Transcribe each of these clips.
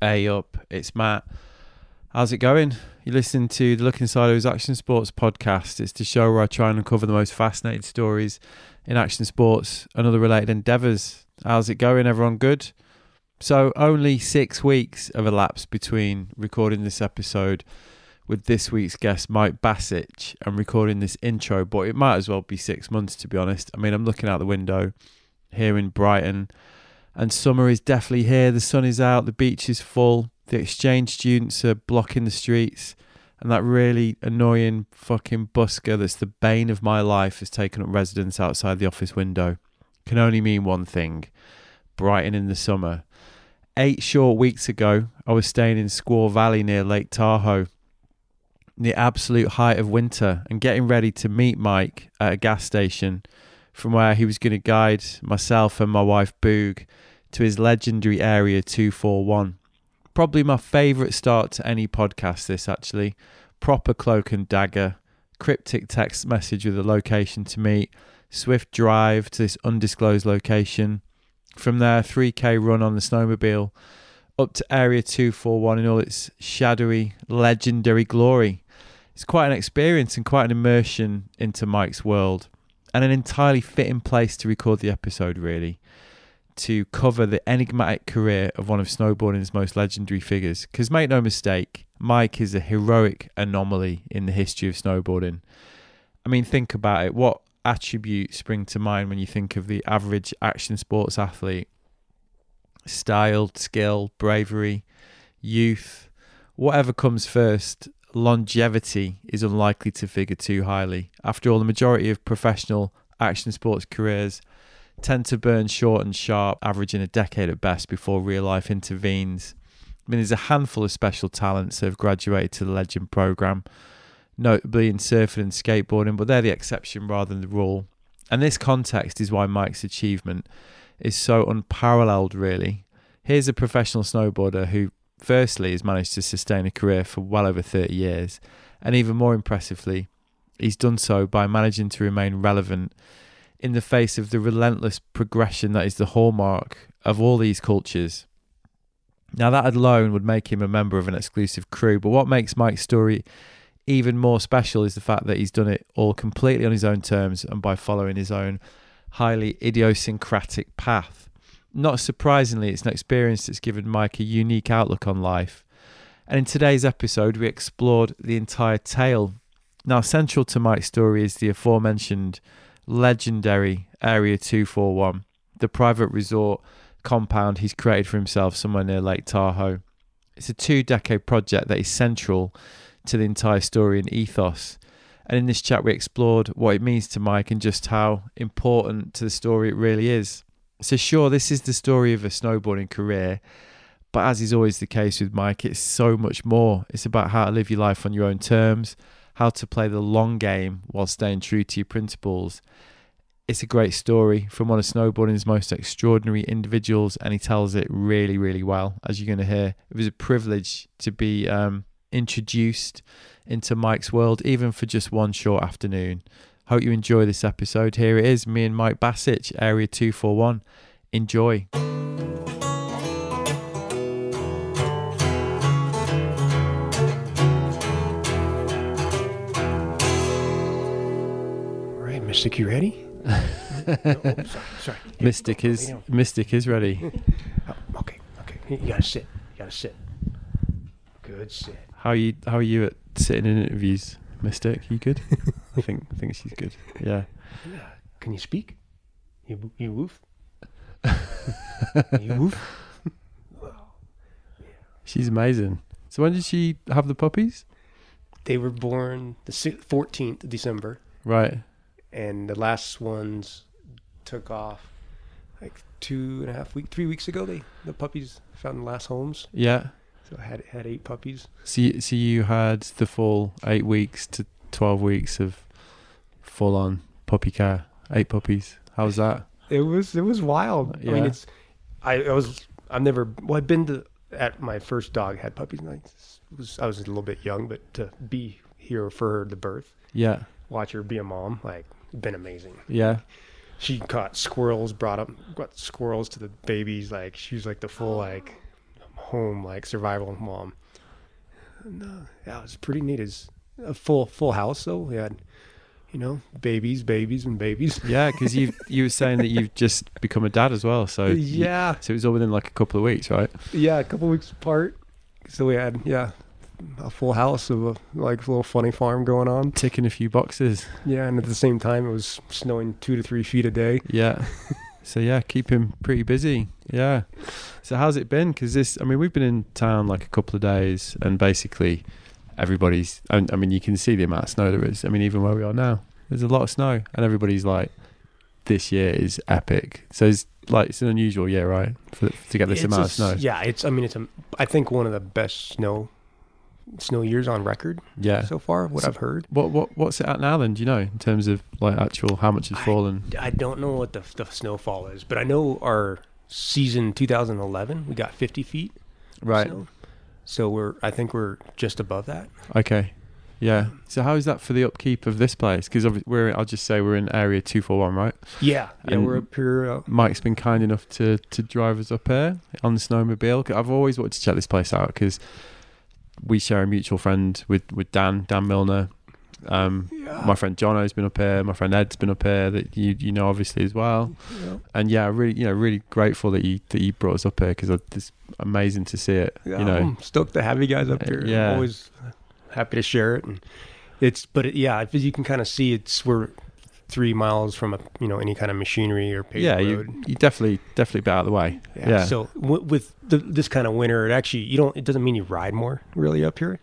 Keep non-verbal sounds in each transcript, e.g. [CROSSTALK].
Hey up, it's Matt. How's it going? You listen to the Looking Sideways Action Sports podcast. It's the show where I try and uncover the most fascinating stories in action sports and other related endeavours. How's it going? Everyone good? So, only six weeks have elapsed between recording this episode with this week's guest, Mike Basich, and recording this intro, but it might as well be six months to be honest. I mean, I'm looking out the window here in Brighton and summer is definitely here. The sun is out, the beach is full, the exchange students are blocking the streets, and that really annoying fucking busker that's the bane of my life has taken up residence outside the office window. Can only mean one thing Brighton in the summer. Eight short weeks ago, I was staying in Squaw Valley near Lake Tahoe, the absolute height of winter, and getting ready to meet Mike at a gas station from where he was going to guide myself and my wife Boog to his legendary Area 241. Probably my favourite start to any podcast, this actually. Proper cloak and dagger, cryptic text message with a location to meet, swift drive to this undisclosed location. From there, 3k run on the snowmobile up to Area 241 in all its shadowy, legendary glory. It's quite an experience and quite an immersion into Mike's world, and an entirely fitting place to record the episode, really to cover the enigmatic career of one of snowboarding's most legendary figures. Because make no mistake, Mike is a heroic anomaly in the history of snowboarding. I mean, think about it. What attributes spring to mind when you think of the average action sports athlete? Style, skill, bravery, youth, whatever comes first, longevity is unlikely to figure too highly. After all, the majority of professional action sports careers tend to burn short and sharp, averaging a decade at best before real life intervenes. I mean, there's a handful of special talents that have graduated to the Legend program, notably in surfing and skateboarding, but they're the exception rather than the rule. And this context is why Mike's achievement is so unparalleled, really. Here's a professional snowboarder who, firstly, has managed to sustain a career for well over 30 years, and even more impressively, he's done so by managing to remain relevant in the face of the relentless progression that is the hallmark of all these cultures. Now, that alone would make him a member of an exclusive crew, but what makes Mike's story even more special is the fact that he's done it all completely on his own terms and by following his own highly idiosyncratic path. Not surprisingly, it's an experience that's given Mike a unique outlook on life. And in today's episode, we explored the entire tale. Now, central to Mike's story is the aforementioned legendary Area 241, the private resort compound he's created for himself somewhere near Lake Tahoe. It's a two decade project that is central to the entire story and ethos. And in this chat, we explored what it means to Mike and just how important to the story it really is. So, sure, this is the story of a snowboarding career, but as is always the case with Mike, it's so much more. It's about how to live your life on your own terms, how to play the long game while staying true to your principles. It's a great story from one of snowboarding's most extraordinary individuals, and he tells it really, really well, as you're going to hear. It was a privilege to be um, introduced into Mike's world, even for just one short afternoon. Hope you enjoy this episode. Here it is, me and Mike Basich, Area 241. Enjoy. Mystic, you ready? no, oh, sorry, sorry. Mystic is Mystic is ready. [LAUGHS] oh, okay, okay. You gotta sit. You gotta sit. Good sit. How are you? How are you at sitting in interviews, Mystic? You good? [LAUGHS] I think I think she's good. Yeah. Yeah. Can you speak? You you woof. [LAUGHS] you woof. She's amazing. So when did she have the puppies? They were born the fourteenth of December. Right and the last ones took off like two and a half week, three weeks ago. They the puppies found the last homes. Yeah. So I had had eight puppies. So you, so you had the full eight weeks to twelve weeks of full on puppy care, eight puppies. How was that? It was it was wild. Yeah. I mean, it's I, I was I've never well I've been to at my first dog had puppies. And I was I was a little bit young, but to be here for the birth, yeah, watch her be a mom, like been amazing. Yeah. She caught squirrels, brought up got squirrels to the babies. Like she was like the full like, home, like survival mom. And, uh, yeah, it was pretty neat. It's a full full house though. We had, you know, babies, babies, and babies. [LAUGHS] Yeah, because you you were saying that you've just become a dad as well. So yeah, you, so it was all within like a couple of weeks, right? Yeah, a couple weeks apart. So we had yeah a full house of a like a little funny farm going on, ticking a few boxes. Yeah, and at the same time, it was snowing two to three feet a day. Yeah. [LAUGHS] so yeah, keep him pretty busy. Yeah. So how's it been? Because this, I mean, we've been in town like a couple of days, and basically everybody's. I mean, you can see the amount of snow there is. I mean, even where we are now, there's a lot of snow, and everybody's like, "This year is epic." So it's like it's an unusual year, right? For to get this it's amount a, of snow. Yeah, it's. I mean, it's a. I think one of the best snow snow years on record. Yeah. So far, what so I've heard. What what what's it at now then? Do you know in terms of like actual how much has fallen? I don't know what the the snowfall is, but I know our season 2011 we got 50 feet. Right. Snow. So we're I think we're just above that. Okay. Yeah. So how is that for the upkeep of this place? Because we're I'll just say we're in area two four one, right? Yeah. Yeah. And we're up here. Uh, Mike's been kind enough to to drive us up here on the snowmobile. I've always wanted to check this place out because we share a mutual friend with with Dan Dan Milner. Um, yeah. My friend Jono's been up here. My friend Ed's been up here. That you you know obviously as well. Yeah. And yeah, really you know really grateful that you that you brought us up here because it's amazing to see it. Yeah, you know, I'm stoked to have you guys up uh, here. Yeah, I'm always happy to share it. And it's but it, yeah, as you can kind of see, it's we're three miles from a you know any kind of machinery or paved yeah, road. you you definitely definitely be out of the way. Yeah. yeah. So w- with the, this kind of winter, it actually you don't. It doesn't mean you ride more really up here.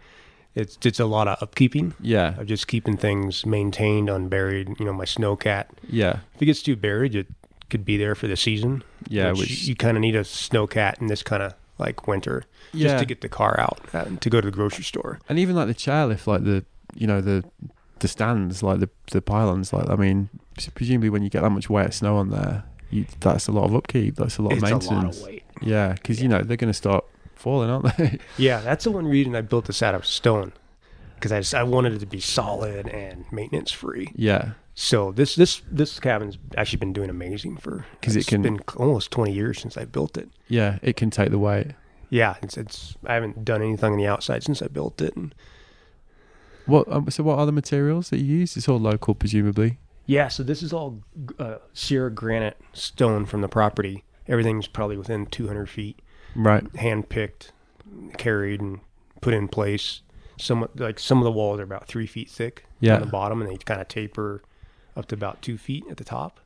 It's it's a lot of upkeeping. Yeah. Of just keeping things maintained, unburied. You know, my snowcat. Yeah. If it gets too buried, it could be there for the season. Yeah. Which, which you kind of need a snowcat in this kind of like winter yeah. just to get the car out and to go to the grocery store. And even like the chairlift, like the you know the the stands, like the the pylons. Like I mean, presumably when you get that much wet snow on there, you, that's a lot of upkeep. That's a lot it's of maintenance. A lot of weight. Yeah, because yeah. you know they're going to start falling, aren't they? [LAUGHS] yeah, that's the one reason I built this out of stone because I just I wanted it to be solid and maintenance free. Yeah. So this this this cabin's actually been doing amazing for because it can been almost twenty years since I built it. Yeah, it can take the weight. Yeah, it's it's I haven't done anything on the outside since I built it, and what? Um, so, what are the materials that you use? It's all local, presumably. Yeah. So this is all uh, Sierra granite stone from the property. Everything's probably within 200 feet. Right. Hand picked, carried, and put in place. Some like some of the walls are about three feet thick yeah. on the bottom, and they kind of taper up to about two feet at the top.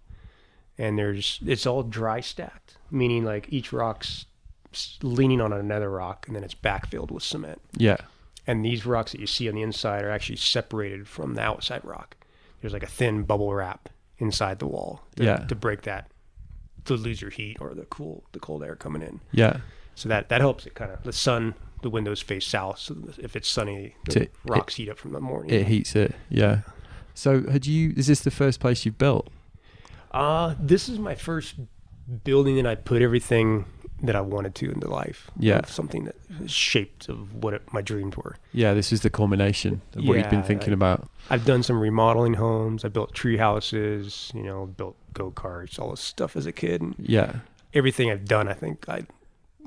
And there's it's all dry stacked, meaning like each rock's leaning on another rock, and then it's backfilled with cement. Yeah. And these rocks that you see on the inside are actually separated from the outside rock. There's like a thin bubble wrap inside the wall to, yeah. to break that, to lose your heat or the cool, the cold air coming in. Yeah. So that, that helps it kind of, the sun, the windows face south. So if it's sunny, the it, rocks it, heat up from the morning. It heats it. Yeah. So had you, is this the first place you've built? Uh, this is my first building that I put everything that I wanted to into life. Yeah, something that shaped of what it, my dreams were. Yeah, this is the culmination of yeah, what you've been thinking I, about. I've done some remodeling homes. I built tree houses. You know, built go karts, all this stuff as a kid. And yeah, everything I've done, I think I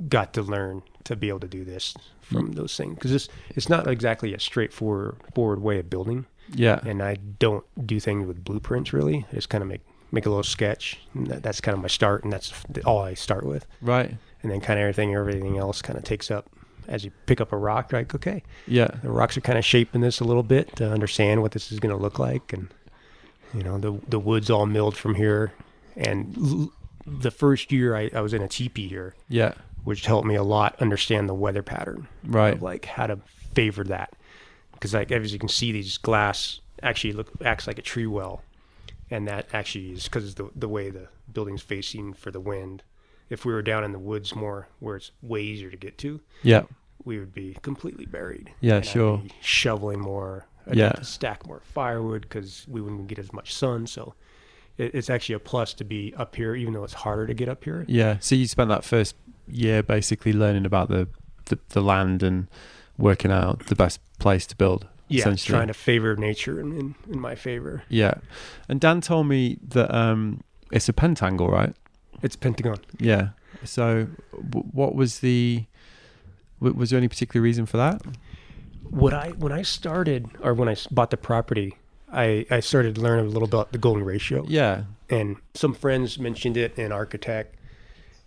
got to learn to be able to do this from mm. those things because it's it's not exactly a straightforward forward way of building. Yeah, and I don't do things with blueprints really. I just kind of make make a little sketch. That, that's kind of my start, and that's all I start with. Right. And then kind of everything, everything else kind of takes up as you pick up a rock. Like, okay, yeah, the rocks are kind of shaping this a little bit to understand what this is going to look like, and you know, the the wood's all milled from here. And l- the first year I, I was in a teepee here, yeah, which helped me a lot understand the weather pattern, right? Like how to favor that, because like as you can see, these glass actually look acts like a tree well and that actually is because the the way the building's facing for the wind. If we were down in the woods more, where it's way easier to get to, yeah, we would be completely buried. Yeah, sure. shoveling more. I'd yeah, stack more firewood because we wouldn't get as much sun. So it, it's actually a plus to be up here, even though it's harder to get up here. Yeah. So you spent that first year basically learning about the the, the land and working out the best place to build yeah, trying to favor nature in, in, in, my favor. Yeah. And Dan told me that um, it's a pentangle, right? It's pentagon. Yeah. So w- what was the W- was there any particular reason for that? What I when I started or when I bought the property, I I started to learn a little about the golden ratio. Yeah. and some friends mentioned it in architect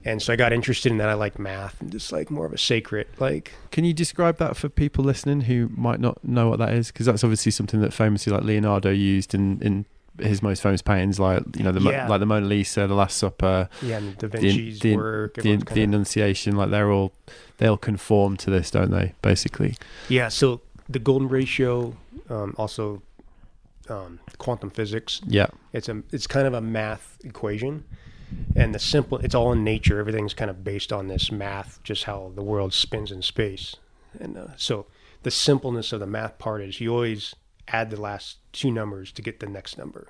and so i got interested in that i like math and just like more of a sacred like Can you describe that for people listening who might not know what that is? Because that's obviously something that famously, like Leonardo, used in in his most famous paintings, like you know, the Yeah. like the Mona Lisa, the Last Supper, yeah and da the vinci's the, work the, the Annunciation. Like they're all they'll conform to this, don't they? Basically. yeah so the golden ratio um, also um, quantum physics Yeah. it's a it's kind of a math equation and the simple it's all in nature everything's kind of based on this math just how the world spins in space and uh, so the simpleness of the math part is you always add the last two numbers to get the next number.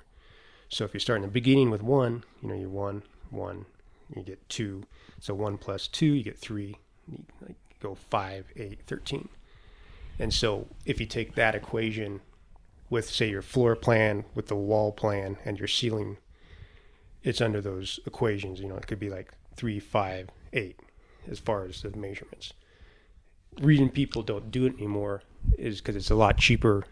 So if you start in the beginning with one you know you're one one you get two. So one plus two you get three. You go five eight thirteen. And so if you take that equation with say your floor plan with the wall plan and your ceiling it's under those equations you know it could be like three five eight as far as the measurements. Reason people don't do it anymore is because it's a lot cheaper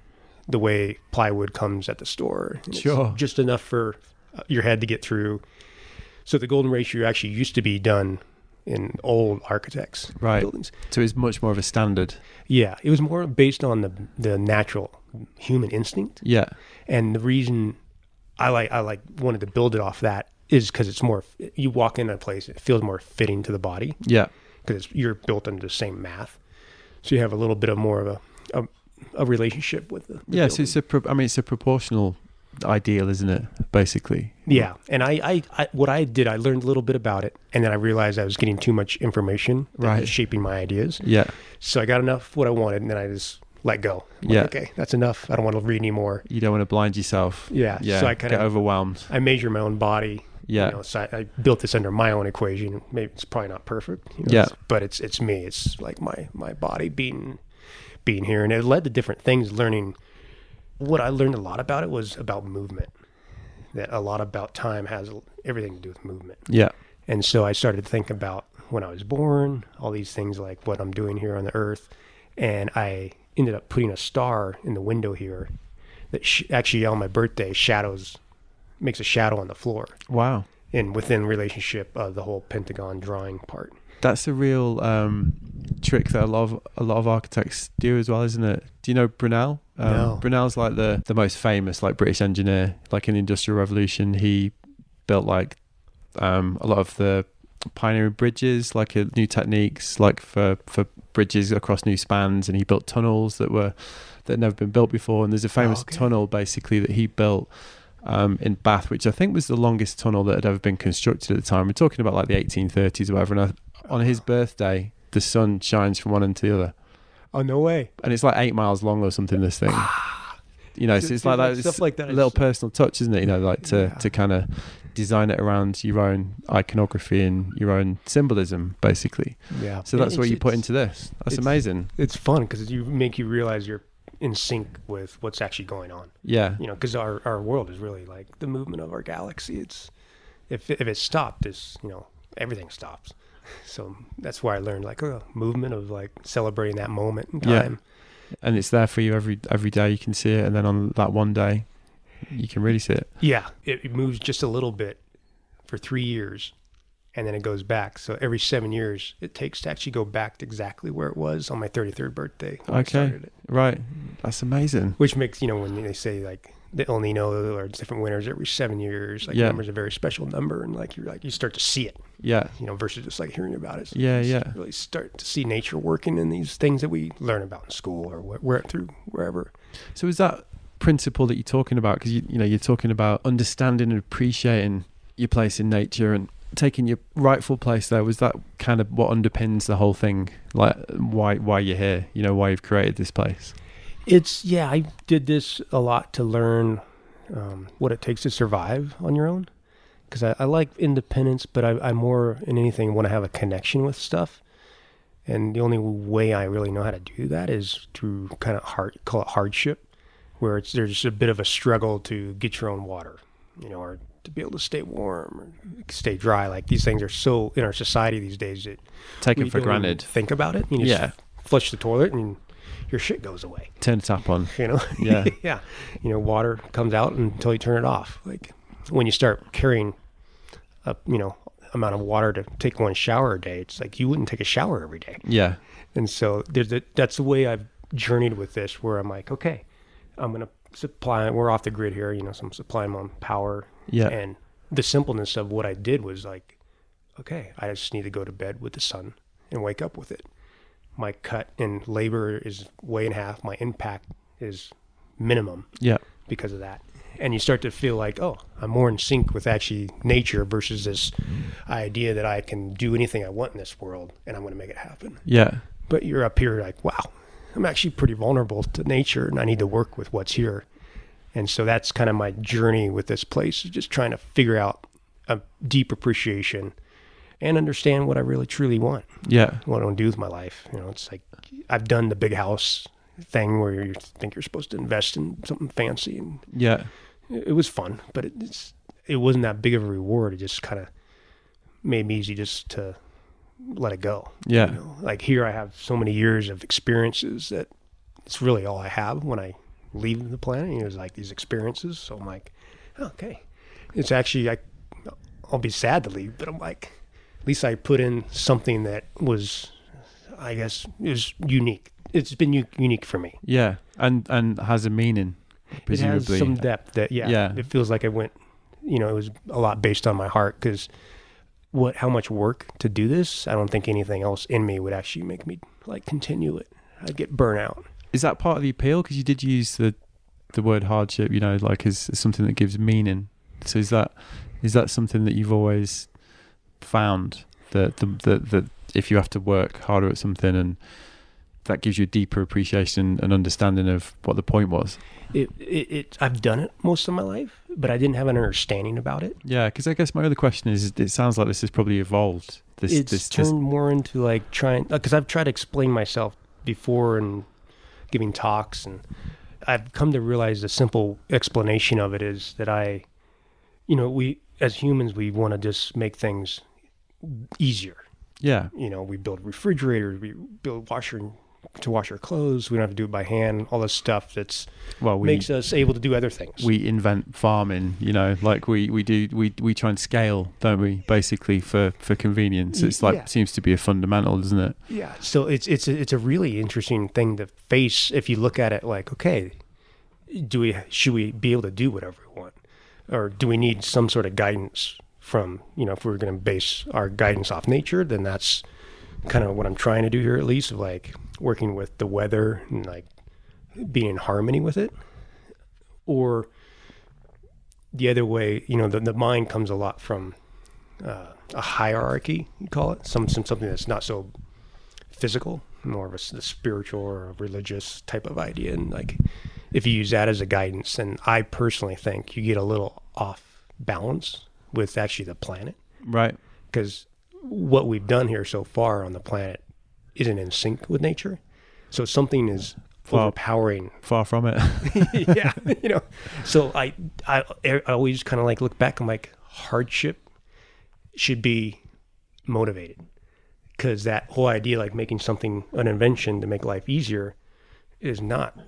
the way plywood comes at the store Sure. just enough for uh, your head to get through so the golden ratio actually used to be done in old architects Right. buildings So it's much more of a standard. yeah it was more based on the the natural human instinct Yeah. and the reason I like I like wanted to build it off that is because it's more. You walk into a place, it feels more fitting to the body Yeah. because you're built into the same math, so you have a little bit of more of a a, a relationship with the. the Yeah. So building. it's a. Pro- I mean, it's a proportional ideal, isn't it? Basically. yeah, and I, I I what I did I learned a little bit about it, and then I realized I was getting too much information Right. shaping my ideas. Yeah. So I got enough what I wanted, and then I just let go. I'm like, Yeah. okay, that's enough. I don't want to read anymore. You don't want to blind yourself. Yeah. Yeah. So I kind get of overwhelmed. I measure my own body Yeah. You know, so I, I built this under my own equation. Maybe it's probably not perfect. you know, Yeah. it's- But it's it's me. It's like my my body being being here, and it led to different things. Learning what I learned a lot about it was about movement. That a lot about time has everything to do with movement. Yeah. And so I started to think about when I was born, all these things like what I'm doing here on the earth. And I ended up putting a star in the window here that sh- actually on my birthday shadows, makes a shadow on the floor Wow. and within relationship of the whole pentagon drawing part. That's a real um, trick that a lot of a lot of architects do as well, isn't it? Do you know Brunel? Um, No. Brunel's like the the most famous like British engineer. Like in the Industrial Revolution, he built like um, a lot of the pioneering bridges, like uh, new techniques, like for for bridges across new spans, and he built tunnels that were that had never been built before. And there's a famous okay. tunnel basically that he built um, in Bath, which I think was the longest tunnel that had ever been constructed at the time. We're talking about like the 1830s or whatever. And I, on his birthday, the sun shines from one end to the other, Oh no way! and it's like eight miles long or something. This thing, [SIGHS] you know, so Dude, it's like that. stuff It's like that a is- little personal touch, isn't it? You know, like to Yeah. to kind of design it around your own iconography and your own symbolism, basically. Yeah. So that's what you put into this. That's it's- amazing. It's fun because you make you realize you're in sync with what's actually going on. Yeah, You know, because our, our world is really like the movement of our galaxy. It's if if it stopped, it's you know everything stops. So that's why I learned like a movement of like celebrating that moment in time. Yeah. and it's there for you every every day. You can see it, and then on that one day, you can really see it. Yeah, it, moves just a little bit for three years, and then it goes back. So every seven years, it takes to actually go back to exactly where it was on my 33rd birthday. when I Okay. started it. Right, that's amazing. Which makes you know when they say like the El Nino or different winters every seven years, like Yeah. numbers a very special number, and like you're like you start to see it, Yeah, you know, versus just like hearing about it. So Yeah, yeah. Really start to see nature working in these things that we learn about in school or wh- where through wherever. So is that principle that you're talking about? Because you you know you're talking about understanding and appreciating your place in nature and taking your rightful place there. Was that kind of what underpins the whole thing? Like why why you're here? You know why you've created this place? It's yeah, I did this a lot to learn um, what it takes to survive on your own. Because I, I like independence, but I, I more in anything want to have a connection with stuff. And the only way I really know how to do that is through kind of hard, call it hardship, where it's there's a bit of a struggle to get your own water, you know, or to be able to stay warm or stay dry. Like these things are so in our society these days that Taken for granted. Think about it. You just Yeah. flush the toilet and your shit goes away. Turn the tap on. You know? [LAUGHS] Yeah. [LAUGHS] yeah. You know, water comes out until you turn it off. Like when you start carrying a you know amount of water to take one shower a day, it's like you wouldn't take a shower every day. Yeah. And so there's a, that's the way I've journeyed with this, where I'm like, okay, I'm gonna supply. We're off the grid here, you know, so I'm supplying my own power. Yeah. And the simpleness of what I did was like, okay, I just need to go to bed with the sun and wake up with it. My cut in labor is way in half. My impact is minimum Yeah. because of that. And you start to feel like, oh, I'm more in sync with actually nature versus this idea that I can do anything I want in this world and I'm going to make it happen. Yeah. But you're up here like, wow, I'm actually pretty vulnerable to nature and I need to work with what's here. And so that's kind of my journey with this place is just trying to figure out a deep appreciation and understand what I really truly want, Yeah. what I want to do with my life. You know, it's like I've done the big house thing where you think you're supposed to invest in something fancy and Yeah. it it was fun, but it, it's it wasn't that big of a reward. It just kind of made me easy just to let it go. Yeah. You know, like here, I have so many years of experiences that it's really all I have when I leave the planet. You know, it's like these experiences. So I'm like, okay, it's actually I, I'll be sad to leave, but I'm like, at least I put in something that was, I guess, is unique. It's been u- unique for me. Yeah. And and has a meaning, It presumably. has some depth that yeah, Yeah. it feels like I went, you know, it was a lot based on my heart because what how much work to do this, I don't think anything else in me would actually make me like continue it. I'd get burnout. Is that part of the appeal? Because you did use the the word hardship, you know, like is, as something that gives meaning. So is that is that something that you've always found that the that that if you have to work harder at something and that gives you a deeper appreciation and understanding of what the point was? It, it, it I've done it most of my life, but I didn't have an understanding about it. Yeah, because I guess my other question is, it sounds like this has probably evolved. This, it's this, turned this, more into like trying uh, because I've tried to explain myself before and giving talks, and I've come to realize the simple explanation of it is that I, you know, we as humans we want to just make things easier. yeah, You know, we build refrigerators, we build washer to wash our clothes. We don't have to do it by hand. All this stuff that's well, we makes us able to do other things. we invent farming, you know, like we, we do we we try and scale, don't we? Basically for for convenience, it's like Yeah. seems to be a fundamental, doesn't it? Yeah. So it's it's a, it's a really interesting thing to face if you look at it like, okay, do we should we be able to do whatever we want, or do we need some sort of guidance from you know if we're going to base our guidance off nature, then that's kind of what I'm trying to do here at least of like working with the weather and like being in harmony with it, or the other way, you know, the the mind comes a lot from uh, a hierarchy, you call it, some, some something that's not so physical, more of a spiritual or a religious type of idea. And like, if you use that as a guidance, then I personally think you get a little off balance with actually the planet Right. because what we've done here so far on the planet isn't in sync with nature. So something is Well- overpowering Far from it. [LAUGHS] [LAUGHS] yeah, you know. So I, I, I always kind of like look back. I'm like, hardship should be motivated because that whole idea, like making something an invention to make life easier, is not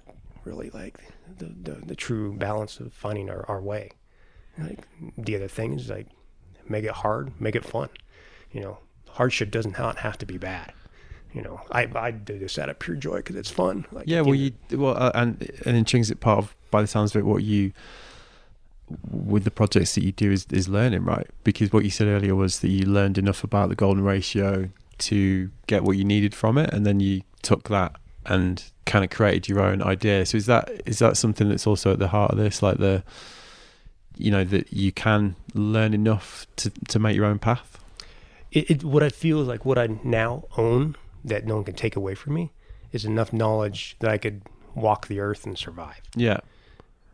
really like the the, the true balance of finding our, our way. Like the other thing is like make it hard, make it fun. You know, hardship doesn't not have to be bad. You know, I I do this out of pure joy because it's fun. Like yeah. Well, you well, uh, and an intrinsic part of, by the sounds of it, what you with the projects that you do is is learning, right? Because what you said earlier was that you learned enough about the golden ratio to get what you needed from it, and then you took that and kind of created your own idea. So is that is that something that's also at the heart of this, like the you know that you can learn enough to to make your own path? it, it what I feel like what I now own that no one can take away from me is enough knowledge that I could walk the earth and survive. Yeah,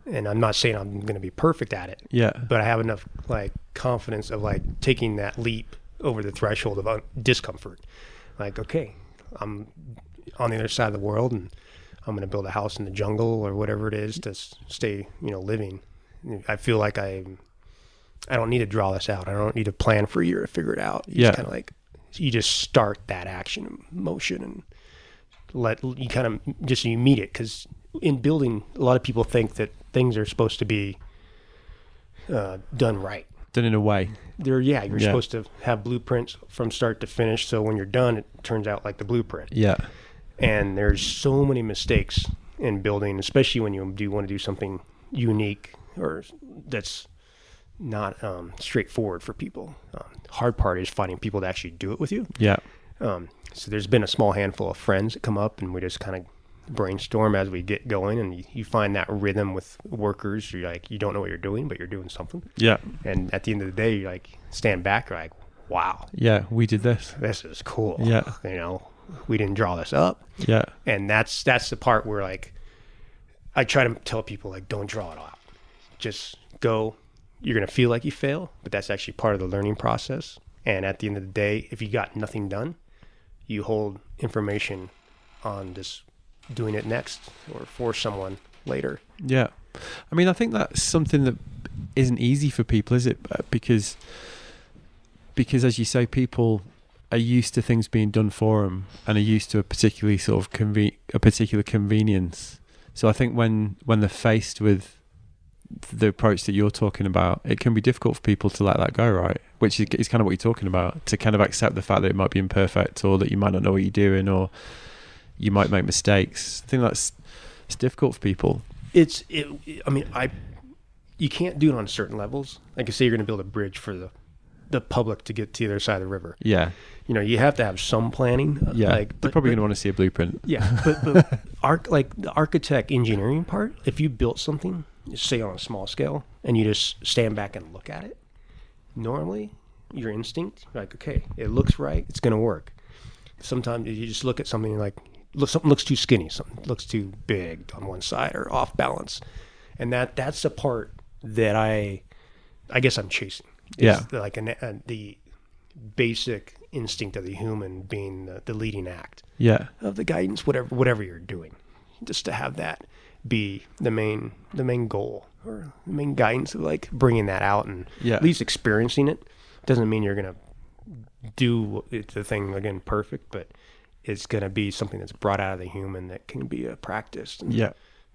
And I'm not saying I'm going to be perfect at it, yeah, but I have enough like confidence of like taking that leap over the threshold of un- discomfort. Like, okay, I'm on the other side of the world and I'm going to build a house in the jungle or whatever it is to s- stay, you know, living. I feel like I I don't need to draw this out. I don't need to plan for a year to figure it out. You Yeah. just kind of like you just start that action motion and let you kind of just you meet it because in building, a lot of people think that things are supposed to be uh, done right. Done in a way. They're yeah, you're Yeah. supposed to have blueprints from start to finish. So when you're done, it turns out like the blueprint. Yeah. And there's so many mistakes in building, especially when you do want to do something unique or that's not um, straightforward for people. Um, hard part is finding people to actually do it with you. Yeah. Um, so there's been a small handful of friends that come up and we just kind of brainstorm as we get going and you, you find that rhythm with workers you're like you don't know what you're doing but you're doing something Yeah. and at the end of the day you like stand back you're like wow Yeah. We did this. this is cool Yeah. you know we didn't draw this up Yeah. and that's that's the part where like i try to tell people like don't draw it out just go you're going to feel like you fail but that's actually part of the learning process and at the end of the day if you got nothing done you hold information on just doing it next or for someone later Yeah. I mean, I think that's something that isn't easy for people, is it? Uh, Because, because as you say, people are used to things being done for them and are used to a particularly sort of conve- a particular convenience. So I think when when they're faced with the approach that you're talking about, it can be difficult for people to let that go, right? Which is, is kind of what you're talking about, to kind of accept the fact that it might be imperfect or that you might not know what you're doing or you might make mistakes. I think that's it's difficult for people. it's it, i mean i you can't do it on certain levels like I say you're going to build a bridge for the the public to get to the other side of the river Yeah, you know you have to have some planning uh, yeah. like they're but- probably going to want to see a blueprint. Yeah, but, but [LAUGHS] arch, like the architect engineering part, if you built something, say on a small scale, and you just stand back and look at it, normally your instinct, like, okay, it looks right, it's gonna work. Sometimes you just look at something like, look, something looks too skinny, something looks too big on one side or off balance, and that that's the part that I, I guess I'm chasing. Yeah. like an, uh, the basic instinct of the human being the, the leading act Yeah, of the guidance, whatever whatever you're doing, just to have that be the main the main goal or the main guidance of like bringing that out and Yeah. at least experiencing it doesn't mean you're gonna do the thing again perfect, but it's gonna be something that's brought out of the human that can be uh, practiced. And yeah.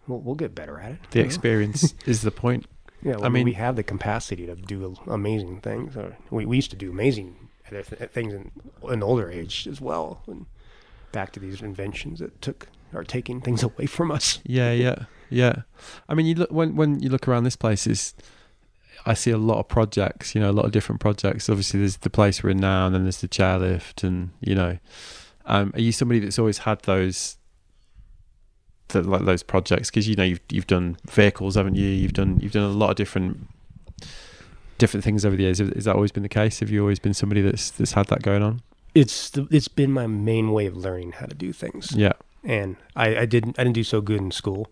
we'll, we'll get better at it. The experience [LAUGHS] is the point. Yeah, I I mean, we have the capacity to do amazing things. Or we, we used to do amazing things in an older age as well. And back to these inventions that took are taking things away from us. Yeah, yeah, yeah. I mean, you look when when you look around this place, is I see a lot of projects. You know, a lot of different projects. Obviously, there's the place we're in now, and then there's the chairlift, and you know, um, are you somebody that's always had those? That, like those projects because you know you've you've done vehicles haven't you you've done you've done a lot of different different things over the years has that always been the case have you always been somebody that's that's had that going on It's the, it's been my main way of learning how to do things. yeah And I, I didn't I didn't do so good in school,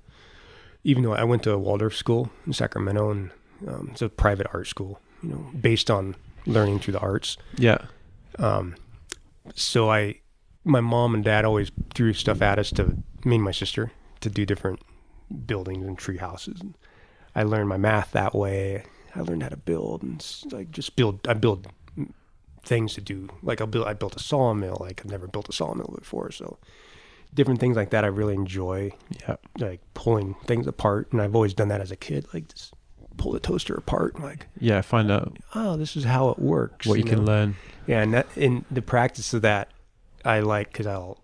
even though I went to a Waldorf school in Sacramento, and um, it's a private art school. You know, based on learning through the arts. yeah Um, so I, my mom and dad always threw stuff at us to me and my sister to do different buildings and tree houses. And I learned my math that way. I learned how to build and like just build. I build things to do. Like I built. I built a sawmill. Like I've never built a sawmill before. So different things like that. I really enjoy yeah like pulling things apart, and I've always done that as a kid. Like just pull the toaster apart. And like yeah find out oh, this is how it works. what you, can know? learn Yeah, and that in the practice of that, I like because I'll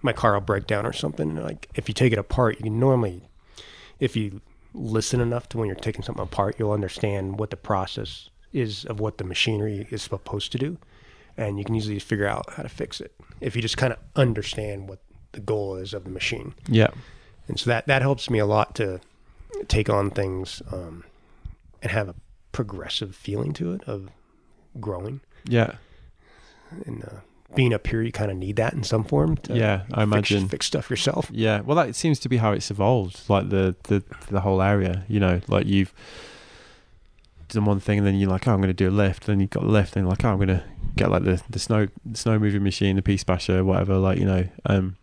my car will break down or something. and, Like if you take it apart, you can normally, if you listen enough to when you're taking something apart, you'll understand what the process is of what the machinery is supposed to do, and you can easily figure out how to fix it if you just kind of understand what the goal is of the machine. yeah And so that that helps me a lot to take on things um, and have a progressive feeling to it of growing yeah and uh, being up here, you kind of need that in some form. To Yeah, I fix- imagine. fix stuff yourself. Yeah, well, that seems to be how it's evolved. Like the the the whole area, you know, like you've done one thing, and then you're like, oh, I'm going to do a lift. Then you've got a lift, and like, oh, I'm going to get like the the snow the snow moving machine, the piste basher, whatever. Like you know, um,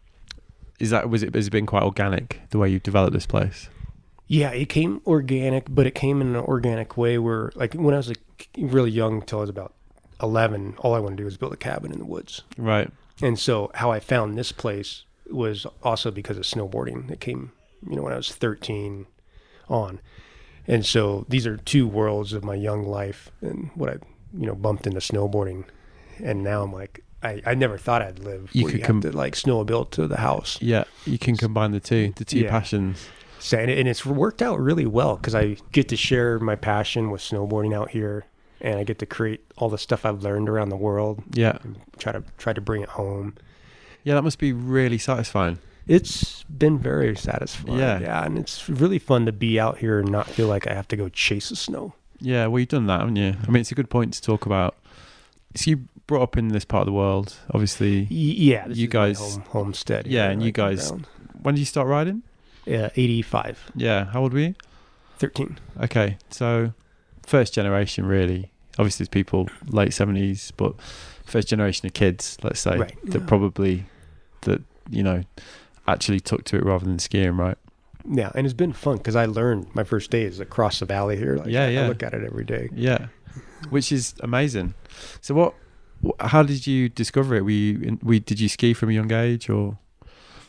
is that was it? Has it been quite organic the way you've developed this place? Yeah, it came organic, but it came in an organic way where, like, when I was like really young, until I was about eleven, all I wanted to do was build a cabin in the woods. Right. And so, how I found this place was also because of snowboarding. It came, you know, when I was 13 on. And so these are two worlds of my young life and what I, you know, bumped into snowboarding. And now I'm like, I, I never thought I'd live. You could you com- have to like snowmobile to the house. Yeah, you can combine the two, the two Yeah. passions. So, and, it- and it's worked out really well because I get to share my passion with snowboarding out here, and I get to create all the stuff I've learned around the world. Yeah, try to try to bring it home. yeah, that must be really satisfying. It's been very satisfying. Yeah. yeah, and it's really fun to be out here and not feel like I have to go chase the snow. Yeah, well, you've done that, haven't you? I mean, it's a good point to talk about. So you brought up in this part of the world, obviously. Y- yeah, this You guys- home, homestead. Yeah, and you guys- When did you start riding? yeah, 85, Yeah, how old were you? 13. Okay, so first generation, really. Obviously, it's people late seventies, but first generation of kids, let's say, Right, that yeah. probably that you know actually took to it rather than skiing, right? Yeah, and it's been fun because I learned my first day is across the valley here. Like, Yeah, yeah. I look at it every day. Yeah, [LAUGHS] which is amazing. So, what? How did you discover it? In- We did you ski from a young age, or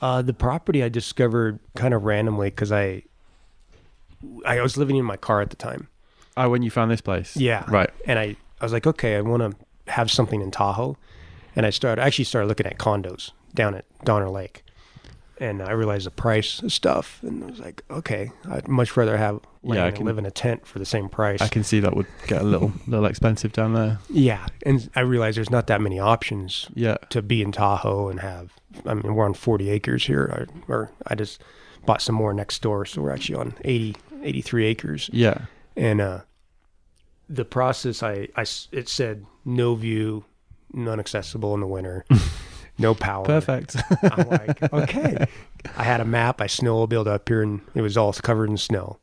Uh, the property I discovered kind of randomly because I, I was living in my car at the time. oh, when you found this place? Yeah. Right. And I, I was like, okay, I want to have something in Tahoe. And I started, I actually started looking at condos down at Donner Lake. And I realized the price of stuff. And I was like, okay, I'd much rather have Yeah, I can- live in a tent for the same price. I can see that would get a little [LAUGHS] little expensive down there. yeah. And I realized there's not that many options Yeah. to be in Tahoe and have, I mean, we're on 40 acres here. Or, or I just bought some more next door. So we're actually on 80, 83 acres. Yeah. and uh the process I I it said no view non accessible in the winter [LAUGHS] no power Perfect. i'm like [LAUGHS] okay i had a map i snowmobiled up here and it was all covered in snow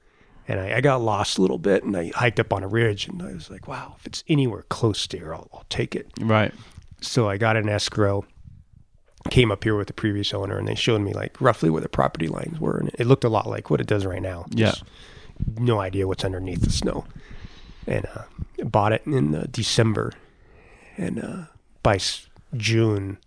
and I, I got lost a little bit and i hiked up on a ridge and i was like wow if it's anywhere close to here i'll, I'll take it right. so i got an escrow came up here with the previous owner and they showed me like roughly where the property lines were and it looked a lot like what it does right now Yeah. No idea what's underneath the snow and uh, bought it in uh, december and uh, by june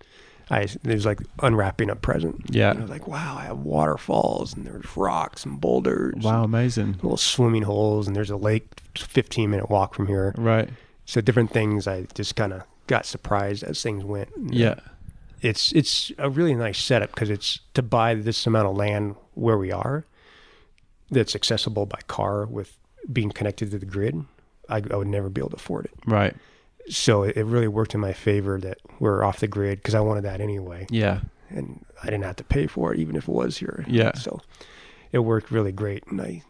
i it was like unwrapping a present Yeah. and i was like wow i have waterfalls and there's rocks and boulders Wow. Amazing. little swimming holes and there's a lake 15 minute walk from here Right. so different things i just kind of got surprised as things went uh, Yeah. it's it's a really nice setup because it's to buy this amount of land where we are that's accessible by car with being connected to the grid i, I would never be able to afford it Right. So it, it really worked in my favor that we're off the grid because i wanted that anyway Yeah. and i didn't have to pay for it even if it was here Yeah. so it worked really great and i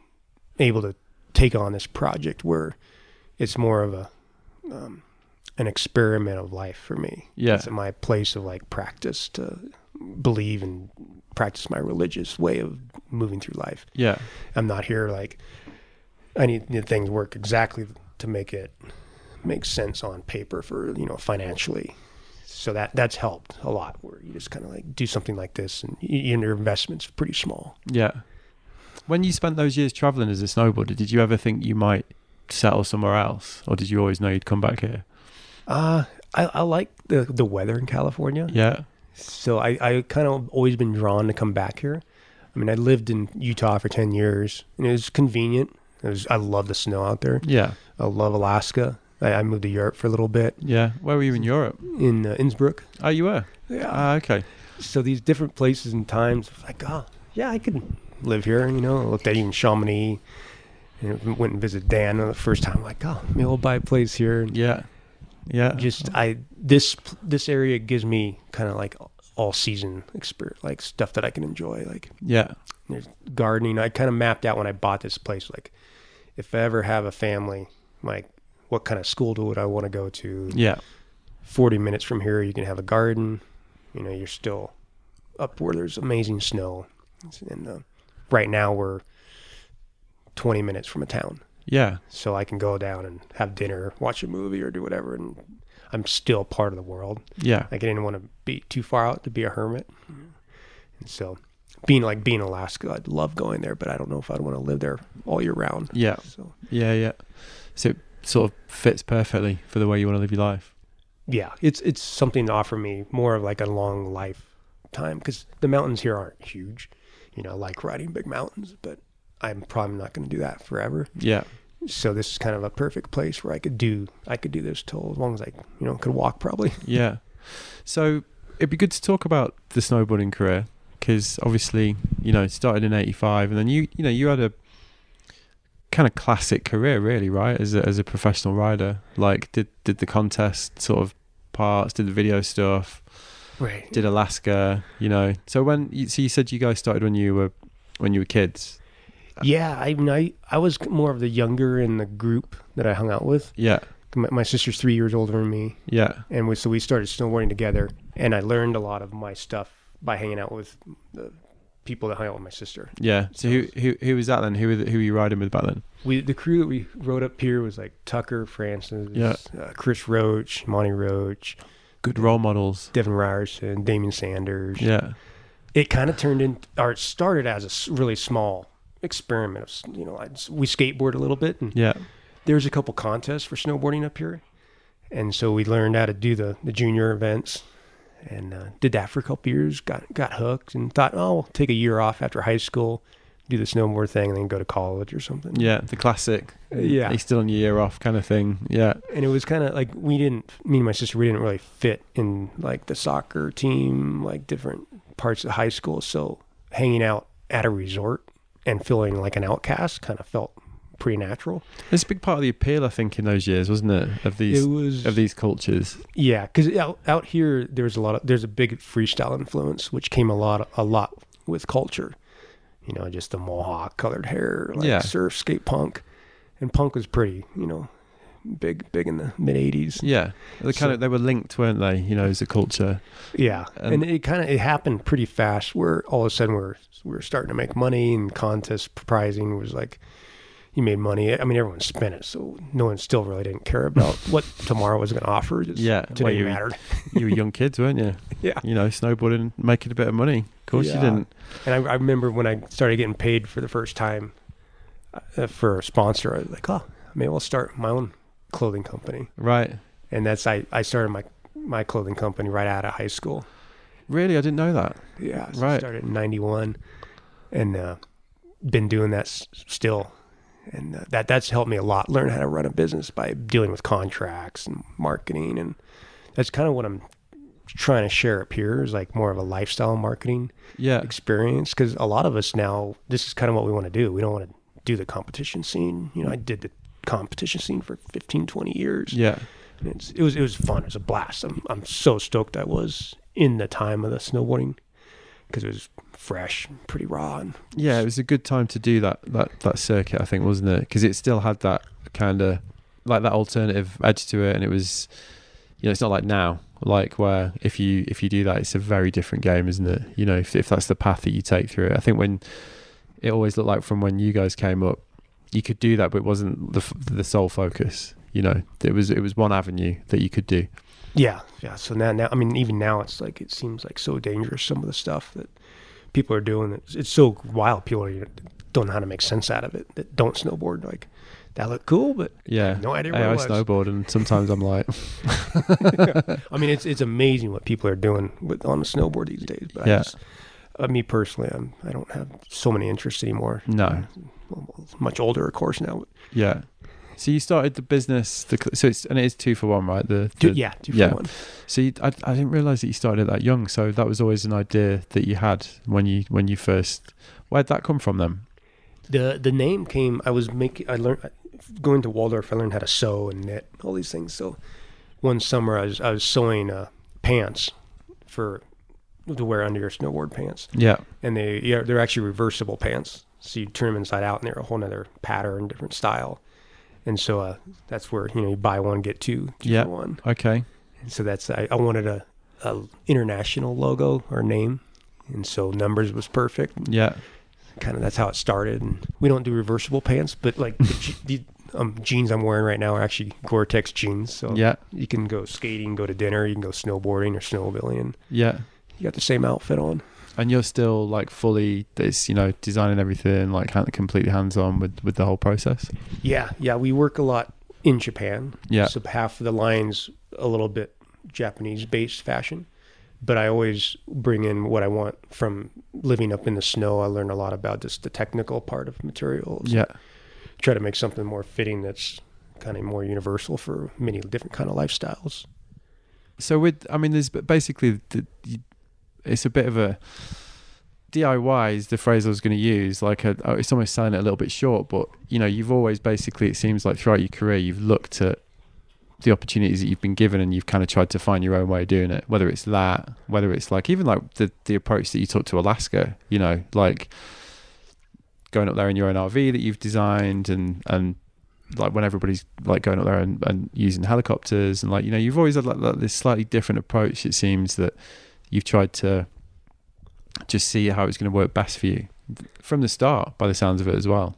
able to take on this project where it's more of a um, an experiment of life for me Yeah. it's my place of like practice to believe and practice my religious way of moving through life Yeah. i'm not here like i need, need things work exactly to make it make sense on paper for you know financially so that that's helped a lot where you just kind of like do something like this and y- your investment's pretty small Yeah. When you spent those years traveling as a snowboarder, did you ever think you might settle somewhere else, or did you always know you'd come back here? Uh, I, I like the, the weather in California. Yeah. So I, I kind of always been drawn to come back here. I mean, I lived in Utah for 10 years and it was convenient. It was, I love the snow out there. Yeah. I love Alaska. I, I moved to Europe for a little bit Yeah. Where were you in Europe? in uh, Innsbruck. Oh, you were. Yeah. Ah, okay. so these different places and times, like, oh, yeah, I could live here. You know, I looked at even Chamonix and went and visited Dan the first time. Like, oh, maybe I'll buy a place here. And Yeah. Yeah. just I this this area gives me kind of like all season experience, like stuff that I can enjoy. Like yeah. there's gardening. I kind of mapped out when I bought this place, like if I ever have a family, like what kind of school would I want to go to? Yeah. Forty minutes from here, you can have a garden. You know, you're still up where there's amazing snow, and uh, right now we're twenty minutes from a town Yeah. so I can go down and have dinner, watch a movie, or do whatever, and I'm still part of the world. Yeah. Like I didn't want to be too far out to be a hermit, and so being like being in Alaska, I'd love going there, but I don't know if I'd want to live there all year round. Yeah. So Yeah. Yeah. So sort of fits perfectly for the way you want to live your life. yeah, it's it's something to offer me more of like a long life time because the mountains here aren't huge. You know, I like riding big mountains, but I'm probably not going to do that forever. Yeah. So this is kind of a perfect place where I could do I could do this till as long as I you know could walk probably. [LAUGHS] Yeah. So it'd be good to talk about the snowboarding career because obviously you know it started in '85 and then you you know you had a kind of classic career really right as a, as a professional rider like did did the contest sort of parts did the video stuff Right. did Alaska you know so when you, so you said you guys started when you were when you were kids Yeah, I mean, I I was more of the younger in the group that I hung out with. yeah My, my sister's three years older than me, yeah and we, so we started snowboarding together. And I learned a lot of my stuff by hanging out with the people that hung out with my sister. yeah so who who who was that then? Who were the, who were you riding with back then? We the crew that we rode up here was like Tucker Fransen, Yeah. uh, Chris Roach, Monty Roach, good role models. Devin Ryerson, Damian Sanders. yeah. It kind of turned in, or it started as a really small experiment of, you know, I, we skateboard a little bit and yeah. there's a couple contests for snowboarding up here, and so we learned how to do the the junior events, and uh, did that for a couple years. Got got hooked and thought, oh, I'll take a year off after high school, do the snowboard thing, and then go to college or something. yeah the classic Yeah. he's still on your year off kind of thing yeah and it was kind of like we didn't, me and my sister, we didn't really fit in like the soccer team, like different parts of high school. So hanging out at a resort and feeling like an outcast kind of felt pretty natural. It's a big part of the appeal, I think, in those years, wasn't it? Of these it was of these cultures. Yeah, because out, out here there's a lot of there's a big freestyle influence, which came a lot a lot with culture. You know, just the mohawk colored hair, like Yeah. surf, skate, punk, and punk was pretty, you know, big big in the mid '80s. Yeah, they kind So- of they were linked, weren't they? You know, as a culture. Yeah, Um, and it kind of it happened pretty fast. Where all of a sudden we're we're starting to make money, and contest pricing was like you made money. I mean, everyone spent it, so no one still really didn't care about [LAUGHS] what tomorrow was going to offer. Just Yeah, today well, you- mattered. You were young kids, weren't you? [LAUGHS] Yeah. You know, snowboarding, making a bit of money. Of course, you didn't. And I, I remember when I started getting paid for the first time uh, for a sponsor, I was like, oh, maybe I'll start my own clothing company. Right? And that's I, I started my my clothing company right out of high school. Really, I didn't know that. Yeah, so Right. I started in '91, and uh, been doing that s- still. And uh, that that's helped me a lot learn how to run a business by dealing with contracts and marketing, and that's kind of what I'm trying to share up here is like more of a lifestyle marketing Yeah, experience because a lot of us now this is kind of what we want to do. We don't want to do the competition scene. You know i did the competition scene for 15 20 years. Yeah, it's, it was it was fun. It was a blast. I'm, I'm so stoked i was in the time of the snowboarding because it was fresh pretty raw and yeah. It was a good time to do that that that circuit, I think, wasn't it? Because it still had that kind of like that alternative edge to it, and it was, you know, it's not like now, like where if you if you do that, it's a very different game, isn't it? You know, if if that's the path that you take through it, I think when it always looked like from when you guys came up, you could do that, but it wasn't the the sole focus. You know, it was it was one avenue that you could do. Yeah yeah so now now i mean even now it's like it seems like so dangerous some of the stuff that people are doing it's, it's so wild people are, don't know how to make sense out of it that don't snowboard like that looked cool but Yeah, no idea what I snowboard, and sometimes I'm like, [LAUGHS] I mean, it's it's amazing what people are doing with on the snowboard these days. But Yeah. I just, uh, me personally, I'm I don't have so many interests anymore. no, I'm much older, of course, now. yeah. So you started the business, the so it's and it is two for one, right? The, the- yeah, two for yeah. one. So you, I, I didn't realize that you started that young. So that was always an idea that you had when you when you first. Where'd that come from then? The the name came. I was making. I learned going to Waldorf. I learned how to sew and knit all these things. So one summer, I was I was sewing uh, pants for to wear under your snowboard pants, Yeah, and they yeah, they're actually reversible pants. So you turn them inside out, and they're a whole other pattern, different style. And so uh, that's where you know you buy one get two, two Yeah. for one. okay, And so that's I, I wanted a, a international logo or name, and so numbers was perfect. yeah, Kind of that's how it started. And we don't do reversible pants, but like the, the um, jeans I'm wearing right now are actually Gore-Tex jeans. So yeah, you can go skating, go to dinner, you can go snowboarding or snowmobiling, yeah. you got the same outfit on. And you're still like fully this, you know, designing everything, like completely hands on with with the whole process. Yeah, yeah, we work a lot in Japan. Yeah. So half of the lines a little bit Japanese based fashion, but I always bring in what I want from living up in the snow. I learn a lot about just the technical part of materials. Yeah. Try to make something more fitting that's kind of more universal for many different kind of lifestyles. So with, I mean, there's basically the, you- it's a bit of a DIY is the phrase I was going to use. Like a, oh, it's almost selling it a little bit short, but you know, you've always basically it seems like throughout your career you've looked at the opportunities that you've been given and you've kind of tried to find your own way of doing it. Whether it's that, whether it's like even like the the approach that you took to Alaska, you know, like going up there in your own RV that you've designed and and like when everybody's like going up there and, and using helicopters and like you know you've always had like, like this slightly different approach it seems that you've tried to just see how it's going to work best for you from the start by the sounds of it as well